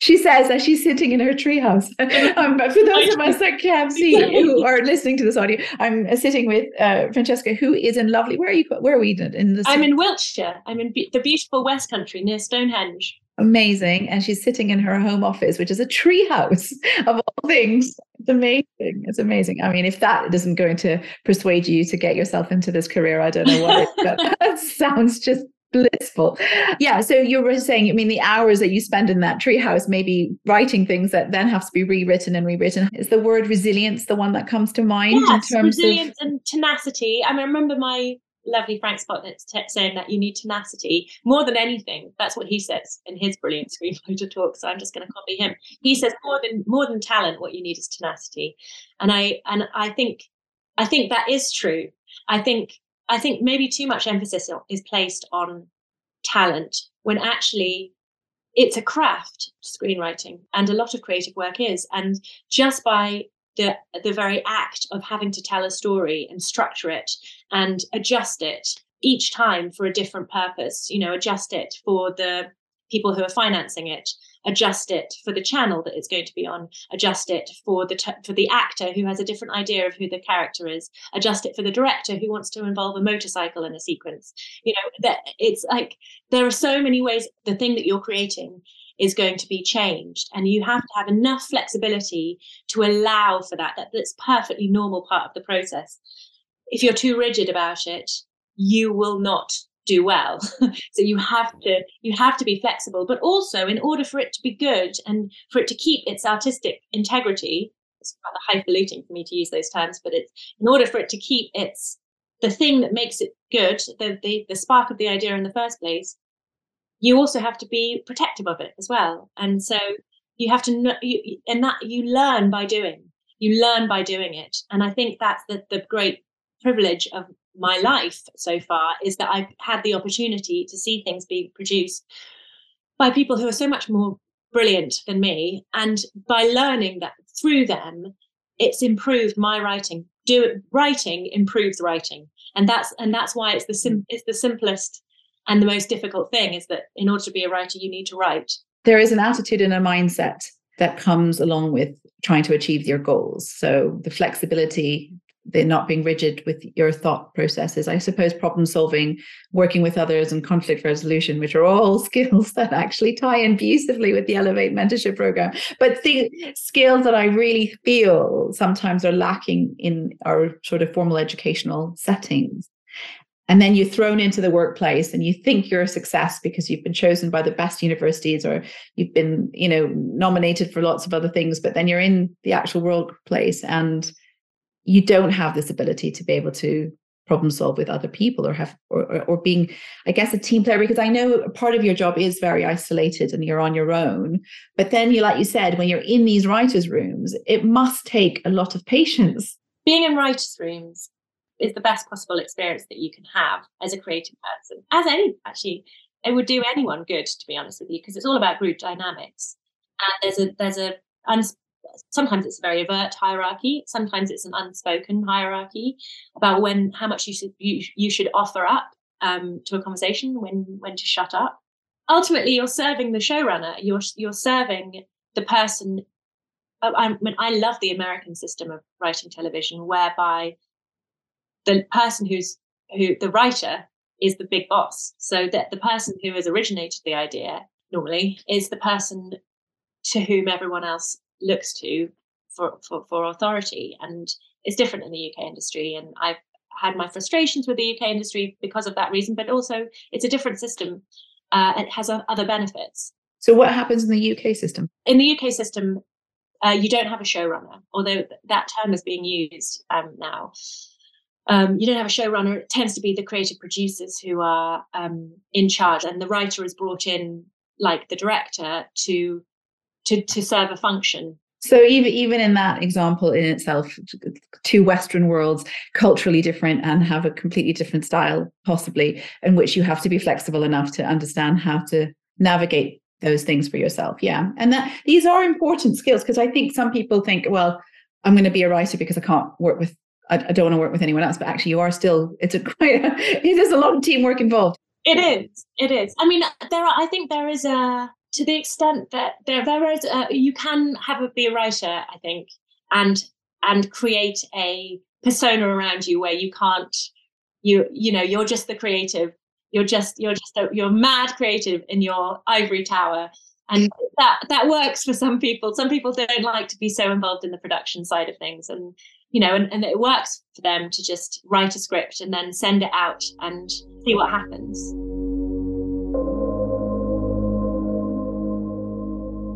she says that she's sitting in her treehouse. um, but for those of us that can't see who are listening to this audio, I'm sitting with uh, Francesca, who is in lovely. Where are you? Where are we in this? I'm in Wiltshire. I'm in be- the beautiful West Country near Stonehenge. Amazing, and she's sitting in her home office, which is a treehouse of all things. It's amazing. It's amazing. I mean, if that isn't going to persuade you to get yourself into this career, I don't know what. It, but that sounds just blissful. Yeah. So you were saying, I mean, the hours that you spend in that treehouse, maybe writing things that then have to be rewritten and rewritten. Is the word resilience the one that comes to mind yes, in terms resilience of and tenacity? I, mean, I remember my lovely Frank Spotnitz saying that you need tenacity more than anything. That's what he says in his brilliant screenwriter talk. So I'm just going to copy him. He says more than more than talent, what you need is tenacity. And I and I think I think that is true. I think I think maybe too much emphasis is placed on talent when actually it's a craft, screenwriting, and a lot of creative work is. And just by the the very act of having to tell a story and structure it and adjust it each time for a different purpose, you know, adjust it for the people who are financing it, adjust it for the channel that it's going to be on, adjust it for the t- for the actor who has a different idea of who the character is, adjust it for the director who wants to involve a motorcycle in a sequence. You know, that it's like there are so many ways the thing that you're creating is going to be changed. And you have to have enough flexibility to allow for that. That that's perfectly normal part of the process. If you're too rigid about it you will not do well. So you have to you have to be flexible. But also in order for it to be good and for it to keep its artistic integrity it's rather highfalutin for me to use those terms but it's in order for it to keep its the thing that makes it good the, the the spark of the idea in the first place you also have to be protective of it as well and so you have to know you, and that you learn by doing you learn by doing it and i think that's the, the great privilege of my life so far is that I've had the opportunity to see things being produced by people who are so much more brilliant than me. And by learning that through them, it's improved my writing. Do it, writing improves writing. And that's and that's why it's the sim, it's the simplest and the most difficult thing is that in order to be a writer, you need to write. There is an attitude and a mindset that comes along with trying to achieve your goals. So the flexibility they're not being rigid with your thought processes. I suppose problem solving, working with others, and conflict resolution, which are all skills that actually tie in beautifully with the Elevate mentorship program. But the skills that I really feel sometimes are lacking in our sort of formal educational settings. And then you're thrown into the workplace and you think you're a success because you've been chosen by the best universities or you've been, you know, nominated for lots of other things, but then you're in the actual workplace and you don't have this ability to be able to problem solve with other people or have or, or, or being i guess a team player because i know part of your job is very isolated and you're on your own but then you like you said when you're in these writers rooms it must take a lot of patience. Being in writers rooms is the best possible experience that you can have as a creative person as any actually it would do anyone good to be honest with you because it's all about group dynamics. And there's a there's a sometimes it's a very overt hierarchy sometimes it's an unspoken hierarchy about when how much you should you, you should offer up um, to a conversation when when to shut up. Ultimately you're serving the showrunner you're you're serving the person. Uh, I mean, I love the American system of writing television, whereby the person who's who the writer is the big boss. So that the person who has originated the idea normally is the person to whom everyone else looks to for, for, for authority. And it's different in the UK industry. And I've had my frustrations with the UK industry because of that reason, but also it's a different system. Uh, it has other benefits. So, what happens in the UK system? In the UK system, uh, you don't have a showrunner, although that term is being used um, now. Um, you don't have a showrunner. It tends to be the creative producers who are um, in charge, and the writer is brought in, like the director, to to to serve a function. So even even in that example in itself, two Western worlds, culturally different and have a completely different style, possibly, in which you have to be flexible enough to understand how to navigate those things for yourself. Yeah, and that these are important skills because I think some people think, well, I'm going to be a writer because I can't work with, I, I don't want to work with anyone else. But actually, you are still. It's a quite. it is a lot of teamwork involved. It is. It is. I mean, there are. I think there is a to the extent that there there is a, you can have a be a writer i think and and create a persona around you where you can't you you know you're just the creative you're just you're just a, you're mad creative in your ivory tower and that that works for some people some people don't like to be so involved in the production side of things and you know and, and it works for them to just write a script and then send it out and see what happens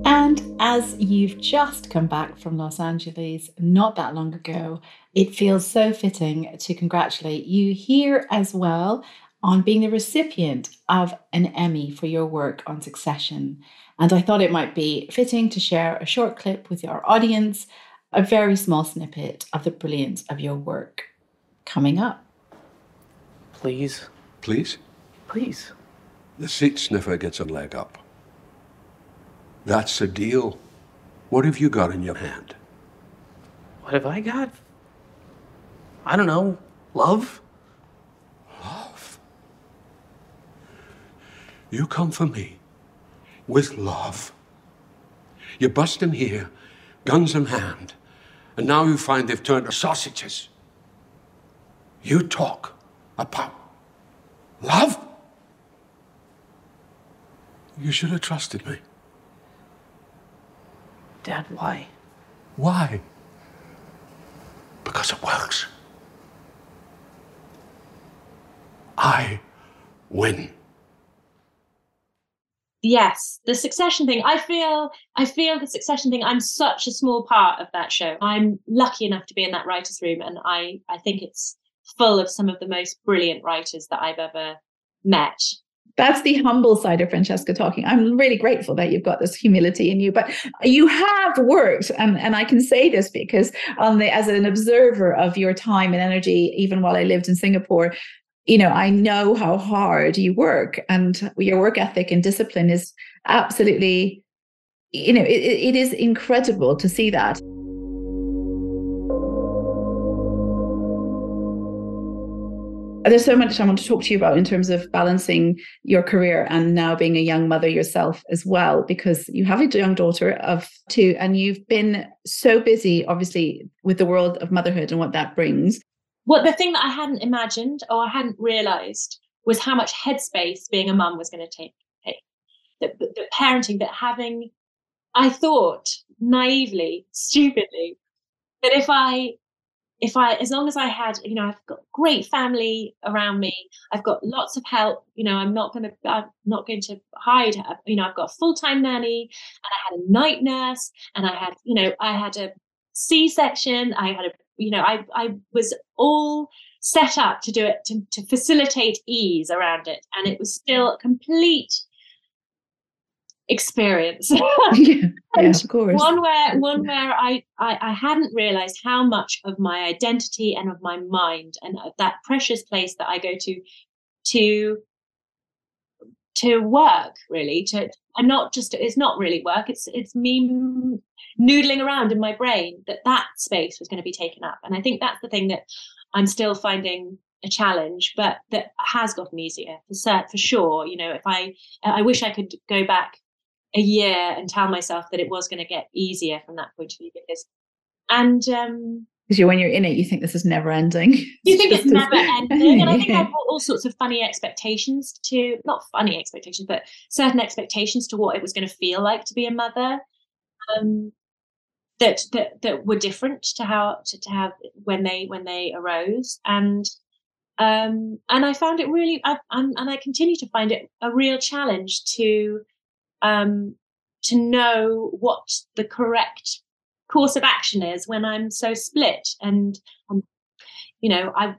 And as you've just come back from Los Angeles not that long ago, it feels so fitting to congratulate you here as well on being the recipient of an Emmy for your work on Succession. And I thought it might be fitting to share a short clip with our audience, a very small snippet of the brilliance of your work. Coming up. Please. Please? Please. The seat sniffer gets a leg up. That's a deal. What have you got in your hand? What have I got? I don't know. Love? Love? You come for me with love. You bust them here, guns in hand, and now you find they've turned to sausages. You talk about love? You should have trusted me. Dad, why? Why? Because it works. I win. Yes, the succession thing. I feel I feel the succession thing. I'm such a small part of that show. I'm lucky enough to be in that writers' room and I I think it's full of some of the most brilliant writers that I've ever met that's the humble side of Francesca talking. I'm really grateful that you've got this humility in you, but you have worked, and, and I can say this because on the as an observer of your time and energy, even while I lived in Singapore, you know, I know how hard you work and your work ethic and discipline is absolutely, you know, it, it is incredible to see that. There's so much I want to talk to you about in terms of balancing your career and now being a young mother yourself as well, because you have a young daughter of two and you've been so busy, obviously, with the world of motherhood and what that brings. Well, the thing that I hadn't imagined or I hadn't realized was how much headspace being a mum was going to take. The, the parenting, that having, I thought naively, stupidly, that if I if I, as long as I had, you know, I've got great family around me, I've got lots of help. You know, I'm not going to, I'm not going to hide. Uh, you know, I've got a full time nanny, and I had a night nurse, and I had, you know, I had a C-section, I had a you know, I, I was all set up to do it to, to facilitate ease around it. And it was still a complete experience. yeah, yeah, of course. One where one where I, I I hadn't realized how much of my identity and of my mind and that precious place that I go to to to work really to and not just it's not really work it's it's me noodling around in my brain that that space was going to be taken up. And i think that's the thing that i'm still finding a challenge but that has gotten easier for for sure. You know if i i wish i could go back a year and tell myself that it was going to get easier from that point of view because and um because you when you're in it you think this is never ending. You think it's never ending? And i think i've got all sorts of funny expectations to not funny expectations but certain expectations to what it was going to feel like to be a mother um that that that were different to how to, to have when they when they arose. And um and i found it really I, and i continue to find it a real challenge to um, to know what the correct course of action is when I'm so split. And, um, you know, I,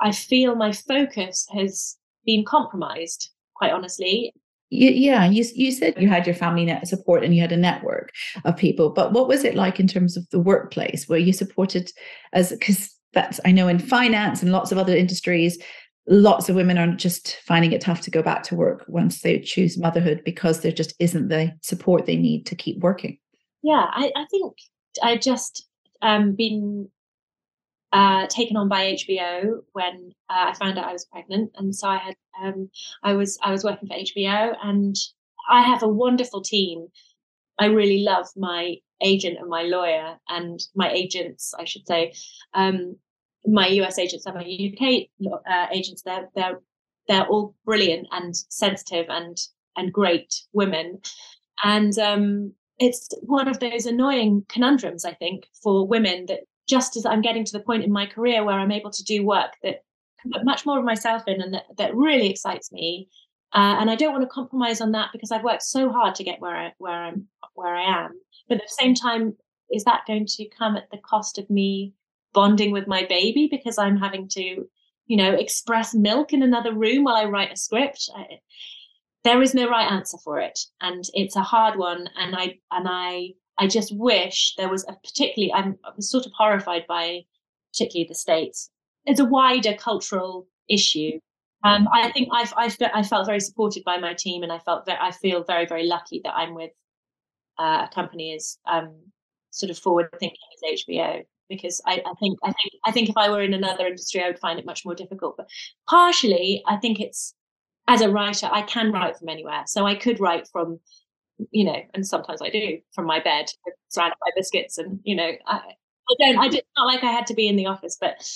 I feel my focus has been compromised, quite honestly. Yeah, you you said you had your family net support and you had a network of people, but what was it like in terms of the workplace? Were you supported as because that's I know in finance and lots of other industries, lots of women are just finding it tough to go back to work once they choose motherhood because there just isn't the support they need to keep working. Yeah, I, I think I just um, been uh, taken on by HBO when uh, I found out I was pregnant, and so I had um, I was I was working for HBO, and I have a wonderful team. I really love my agent and my lawyer and my agents, I should say. Um, my US agents and my UK uh, agents, they're they're they're all brilliant and sensitive and and great women, and um, it's one of those annoying conundrums I think for women that just as I'm getting to the point in my career where I'm able to do work that put much more of myself in and that, that really excites me. Uh, and I don't want to compromise on that because I've worked so hard to get where I, where I'm where I am. But at the same time, is that going to come at the cost of me bonding with my baby because I'm having to, you know, express milk in another room while I write a script. I, there is no right answer for it, and it's a hard one. And I and I I just wish there was a particularly. I'm, I sort of horrified by particularly the states. It's a wider cultural issue. Um, I think I've, I've I felt very supported by my team, and I felt that I feel very very lucky that I'm with uh, a company as um, sort of forward thinking as HBO because I, I, think I think I think if I were in another industry, I would find it much more difficult. But partially, I think it's as a writer, I can write from anywhere. So I could write from, you know, and sometimes I do from my bed, surrounded by biscuits, and you know, I, I don't. I did not like I had to be in the office, but.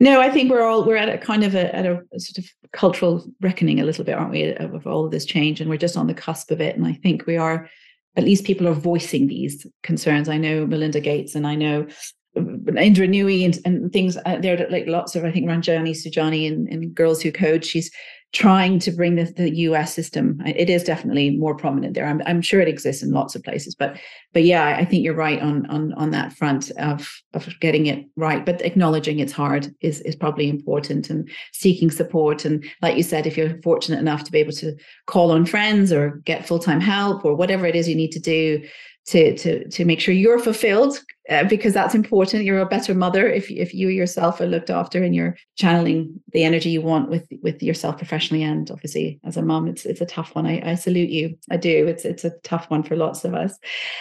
No, I think we're all we're at a kind of a, at a sort of cultural reckoning a little bit, aren't we, of all of this change, and we're just on the cusp of it. And I think we are, at least people are voicing these concerns. I know Melinda Gates, and I know Indra Nooyi and, and things. Uh, there are like lots of, I think, Ranjani Saujani and, and Girls Who Code. She's trying to bring the, the US system. It is definitely more prominent there. I'm, I'm sure it exists in lots of places, but but yeah, I think you're right on on on that front of of getting it right. But acknowledging it's hard is is probably important and seeking support. And like you said, if you're fortunate enough to be able to call on friends or get full time help or whatever it is you need to do to to to make sure you're fulfilled uh, because that's important. You're a better mother if if you yourself are looked after and you're channeling the energy you want with with yourself professionally and obviously as a mom it's it's a tough one. I, I salute you. I do. It's it's a tough one for lots of us.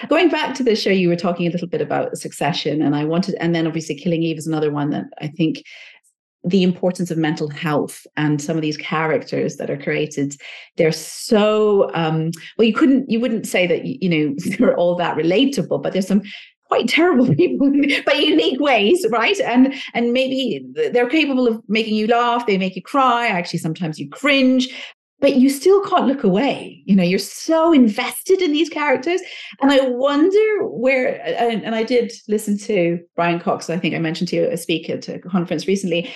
Going back to the show you were talking a little bit about succession and I wanted and then obviously Killing Eve is another one that I think the importance of mental health and some of these characters that are created they're so um, well you couldn't you wouldn't say that you know they're all that relatable but there's some quite terrible people but unique ways right? And and maybe they're capable of making you laugh they make you cry actually sometimes you cringe but you still can't look away you know you're so invested in these characters. And i wonder where and, and i did listen to brian cox i think i mentioned to you a speaker at a conference recently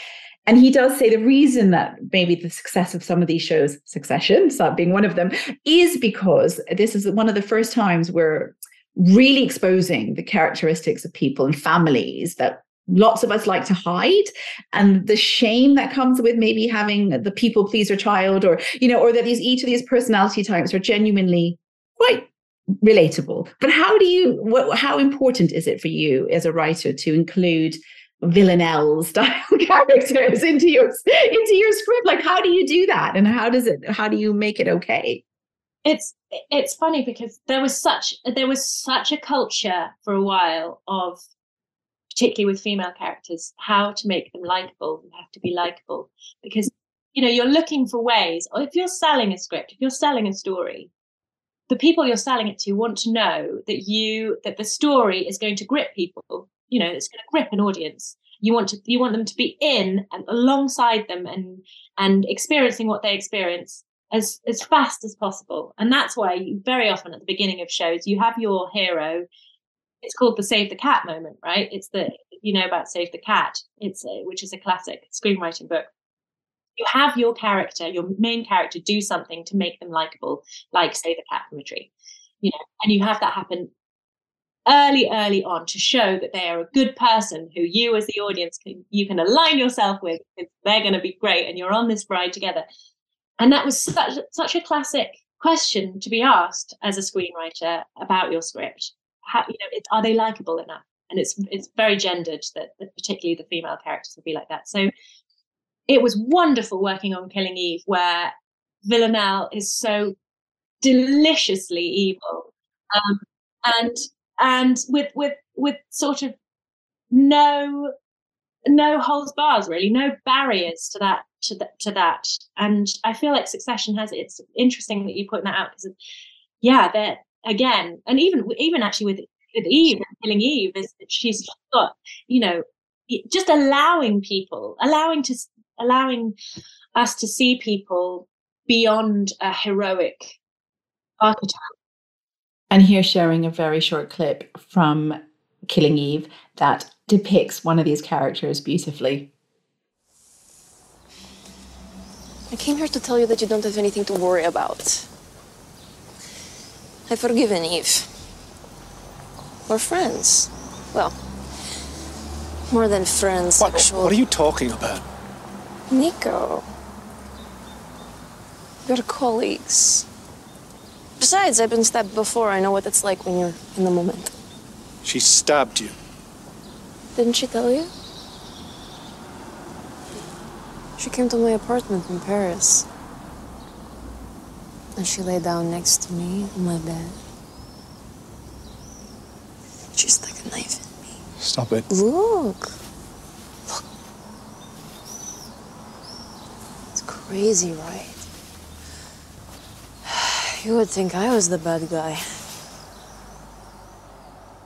and he does say the reason that maybe the success of some of these shows succession so being one of them is because this is one of the first times where really exposing the characteristics of people and families that lots of us like to hide. And the shame that comes with maybe having the people pleaser child or you know or that these each of these personality types are genuinely quite relatable. But how do you what how important is it for you as a writer to include villanelle style characters into your into your script? Like how do you do that? And how does it how do you make it okay? It's it's funny because there was such there was such a culture for a while of particularly with female characters how to make them likable you have to be likable. Because you know you're looking for ways or if you're selling a script if you're selling a story the people you're selling it to want to know that you that the story is going to grip people. You know it's going to grip an audience. You want to you want them to be in and alongside them and and experiencing what they experience as as fast as possible. And that's why you, very often at the beginning of shows you have your hero it's called the save the cat moment right? It's the you know about save the cat. It's a, which is a classic screenwriting book. You have your character your main character do something to make them likable like save the cat from a tree you know and you have that happen early early on to show that they are a good person who you as the audience can you can align yourself with because they're going to be great and you're on this ride together. And that was such such a classic question to be asked as a screenwriter about your script how you know it, are they likable enough? And it's it's very gendered that, that particularly the female characters would be like that. So it was wonderful working on killing eve where villanelle is so deliciously evil um, and and with with with sort of no no holds bars really no barriers to that to that to that. And i feel like succession has it's interesting that you point that out because yeah that again and even even actually with with eve killing eve is that she's got you know just allowing people allowing to allowing us to see people beyond a heroic archetype and here sharing a very short clip from Killing Eve that depicts one of these characters beautifully. I came here to tell you that you don't have anything to worry about. I've forgiven Eve. We're friends. Well, more than friends, what. What are you talking about? Nico. We're colleagues. Besides, I've been stabbed before. I know what it's like when you're in the moment. She stabbed you. Didn't she tell you? She came to my apartment in Paris. And she lay down next to me on my bed. She stuck a knife in me. Stop it. Look. Look. It's crazy, right? You would think I was the bad guy.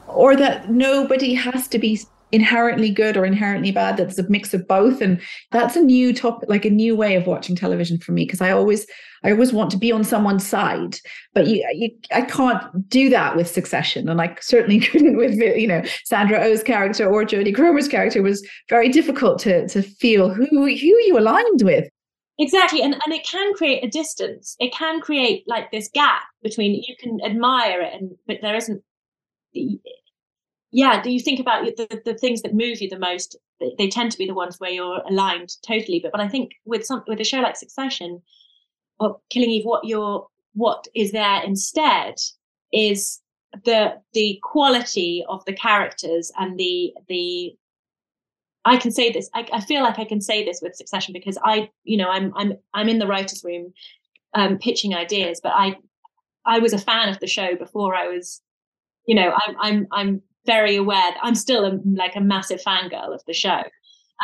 Or that nobody has to be inherently good or inherently bad that's a mix of both. And that's a new topic like a new way of watching television for me because i always i always want to be on someone's side. But you, you i can't do that with succession and i certainly couldn't with you know sandra oh's character or jodie comer's character. Was very difficult to to feel who who you aligned with. Exactly and, and it can create a distance. It can create like this gap between you can admire it and but there isn't yeah do you think about the, the things that move you the most they tend to be the ones where you're aligned totally but but i think with some with a show like succession or killing eve what you're what is there instead is the the quality of the characters and the the I can say this. I, I, feel like I can say this with Succession because I, you know, I'm I'm I'm in the writers' room, um, pitching ideas. But I, I was a fan of the show before I was, you know, I'm I'm I'm very aware. I'm still a, like a massive fangirl of the show,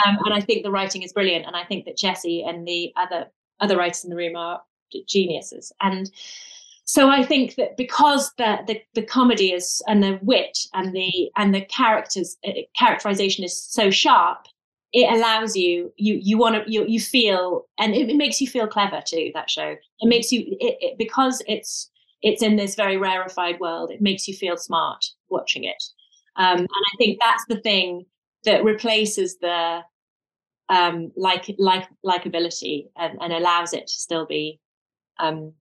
um, and I think the writing is brilliant. And I think that Jesse and the other other writers in the room are geniuses. And so I think that because the, the, the comedy is and the wit and the and the characters uh, characterization is so sharp, it allows you you you want to you you feel and it, it, makes you feel clever too. That show it makes you it, it, because it's it's in this very rarefied world. It makes you feel smart watching it, um, and I think that's the thing that replaces the um, like like likability and, and allows it to still be um,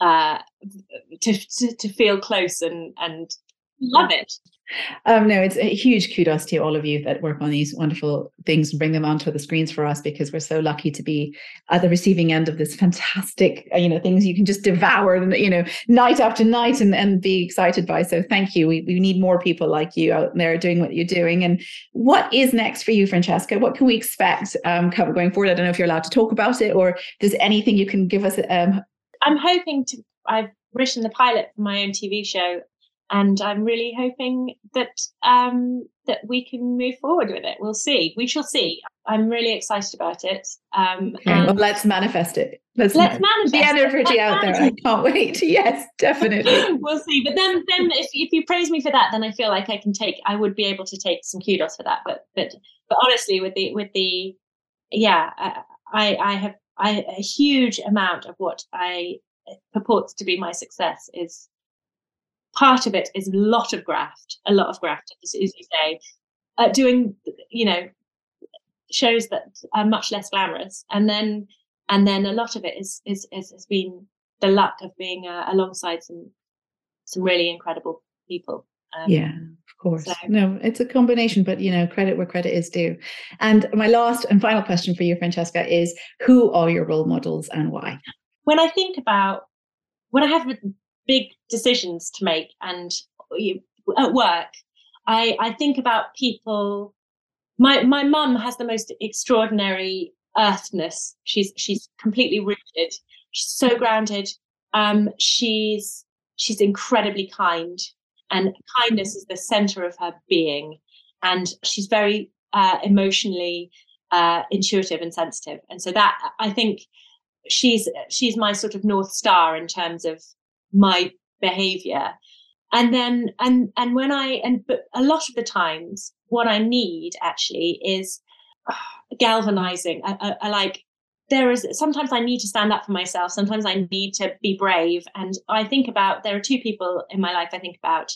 uh, to, to, to feel close and and love it. Um, no, it's a huge kudos to all of you that work on these wonderful things and bring them onto the screens for us because we're so lucky to be at the receiving end of this fantastic, uh, you know, things you can just devour, you know, night after night and, and be excited by. So thank you. We, we need more people like you out there doing what you're doing. And what is next for you, Francesca? What can we expect um, going forward? I don't know if you're allowed to talk about it or there's anything you can give us. Um... I'm hoping to, I've written the pilot for my own TV show and I'm really hoping that um, that we can move forward with it. We'll see. We shall see. I'm really excited about it. Um, okay, well, let's manifest it. Let's, let's manifest the energy out there. I can't wait. Yes, definitely. we'll see. But then, then if, if you praise me for that, then I feel like I can take. I would be able to take some kudos for that. But but but honestly, with the with the yeah, I I have I a huge amount of what I purports to be my success is part of it is a lot of graft, a lot of graft, as, as you say, uh, doing, you know, shows that are much less glamorous, and then and then a lot of it is is, is has been the luck of being uh, alongside some some really incredible people. Um, yeah, of course. So. No, it's a combination, but you know, credit where credit is due. And my last and final question for you, Francesca, is who are your role models and why? When I think about when I have big decisions to make and at work. I i think about people my my mum has the most extraordinary earthness. She's she's completely rooted she's so grounded. Um she's she's incredibly kind. And kindness is the center of her being. And she's very uh, emotionally uh, intuitive and sensitive. And so that i think she's she's my sort of north star in terms of my behavior. And then and and when i and but a lot of the times what i need actually is uh, galvanizing. I, I, I, like there is sometimes i need to stand up for myself sometimes i need to be brave. And i think about there are two people in my life i think about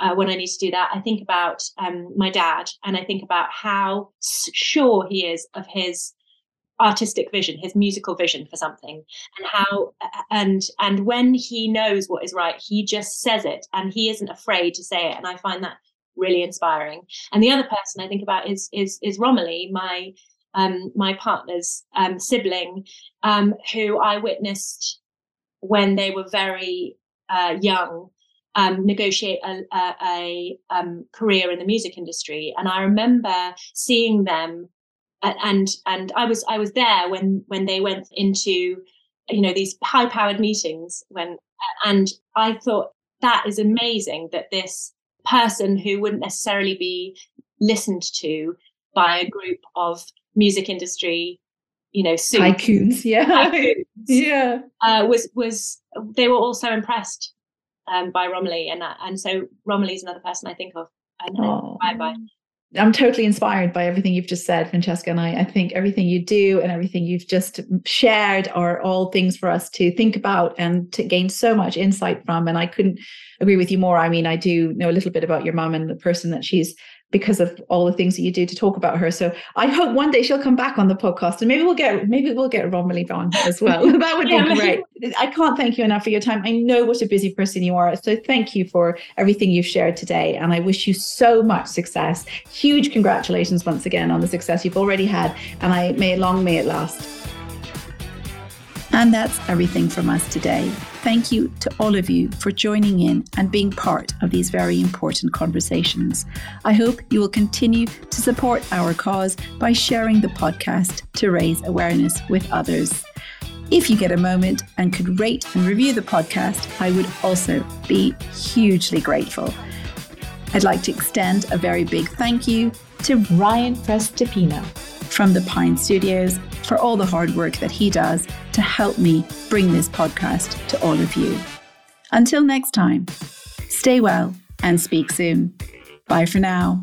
uh, when i need to do that. I think about um, my dad and i think about how sure he is of his artistic vision his musical vision for something and how and and when he knows what is right he just says it and he isn't afraid to say it and i find that really inspiring and the other person i think about is is is romilly my um my partner's um sibling um who i witnessed when they were very uh young um, negotiate a, a, a um, career in the music industry. And I remember seeing them and and I was I was there when when they went into you know these high powered meetings when and I thought that is amazing that this person who wouldn't necessarily be listened to by a group of music industry you know tycoons yeah. Tycoons, yeah. Uh, was was they were also impressed um, by Romilly and and so Romilly's another person I think of and bye bye I'm totally inspired by everything you've just said, Francesca. And I, I think everything you do and everything you've just shared are all things for us to think about and to gain so much insight from. And I couldn't agree with you more. I mean, I do know a little bit about your mom and the person that she's because of all the things that you do to talk about her. So I hope one day she'll come back on the podcast and maybe we'll get maybe we'll get Romilly on as well. that would yeah, be great. I can't thank you enough for your time. I know what a busy person you are. So thank you for everything you've shared today. And I wish you so much success. Huge congratulations once again on the success you've already had. And I may long may it last. And that's everything from us today. Thank you to all of you for joining in and being part of these very important conversations. I hope you will continue to support our cause by sharing the podcast to raise awareness with others. If you get a moment and could rate and review the podcast, I would also be hugely grateful. I'd like to extend a very big thank you to Ryan Prestipino from the Pine Studios for all the hard work that he does to help me bring this podcast to all of you. Until next time, stay well and speak soon. Bye for now.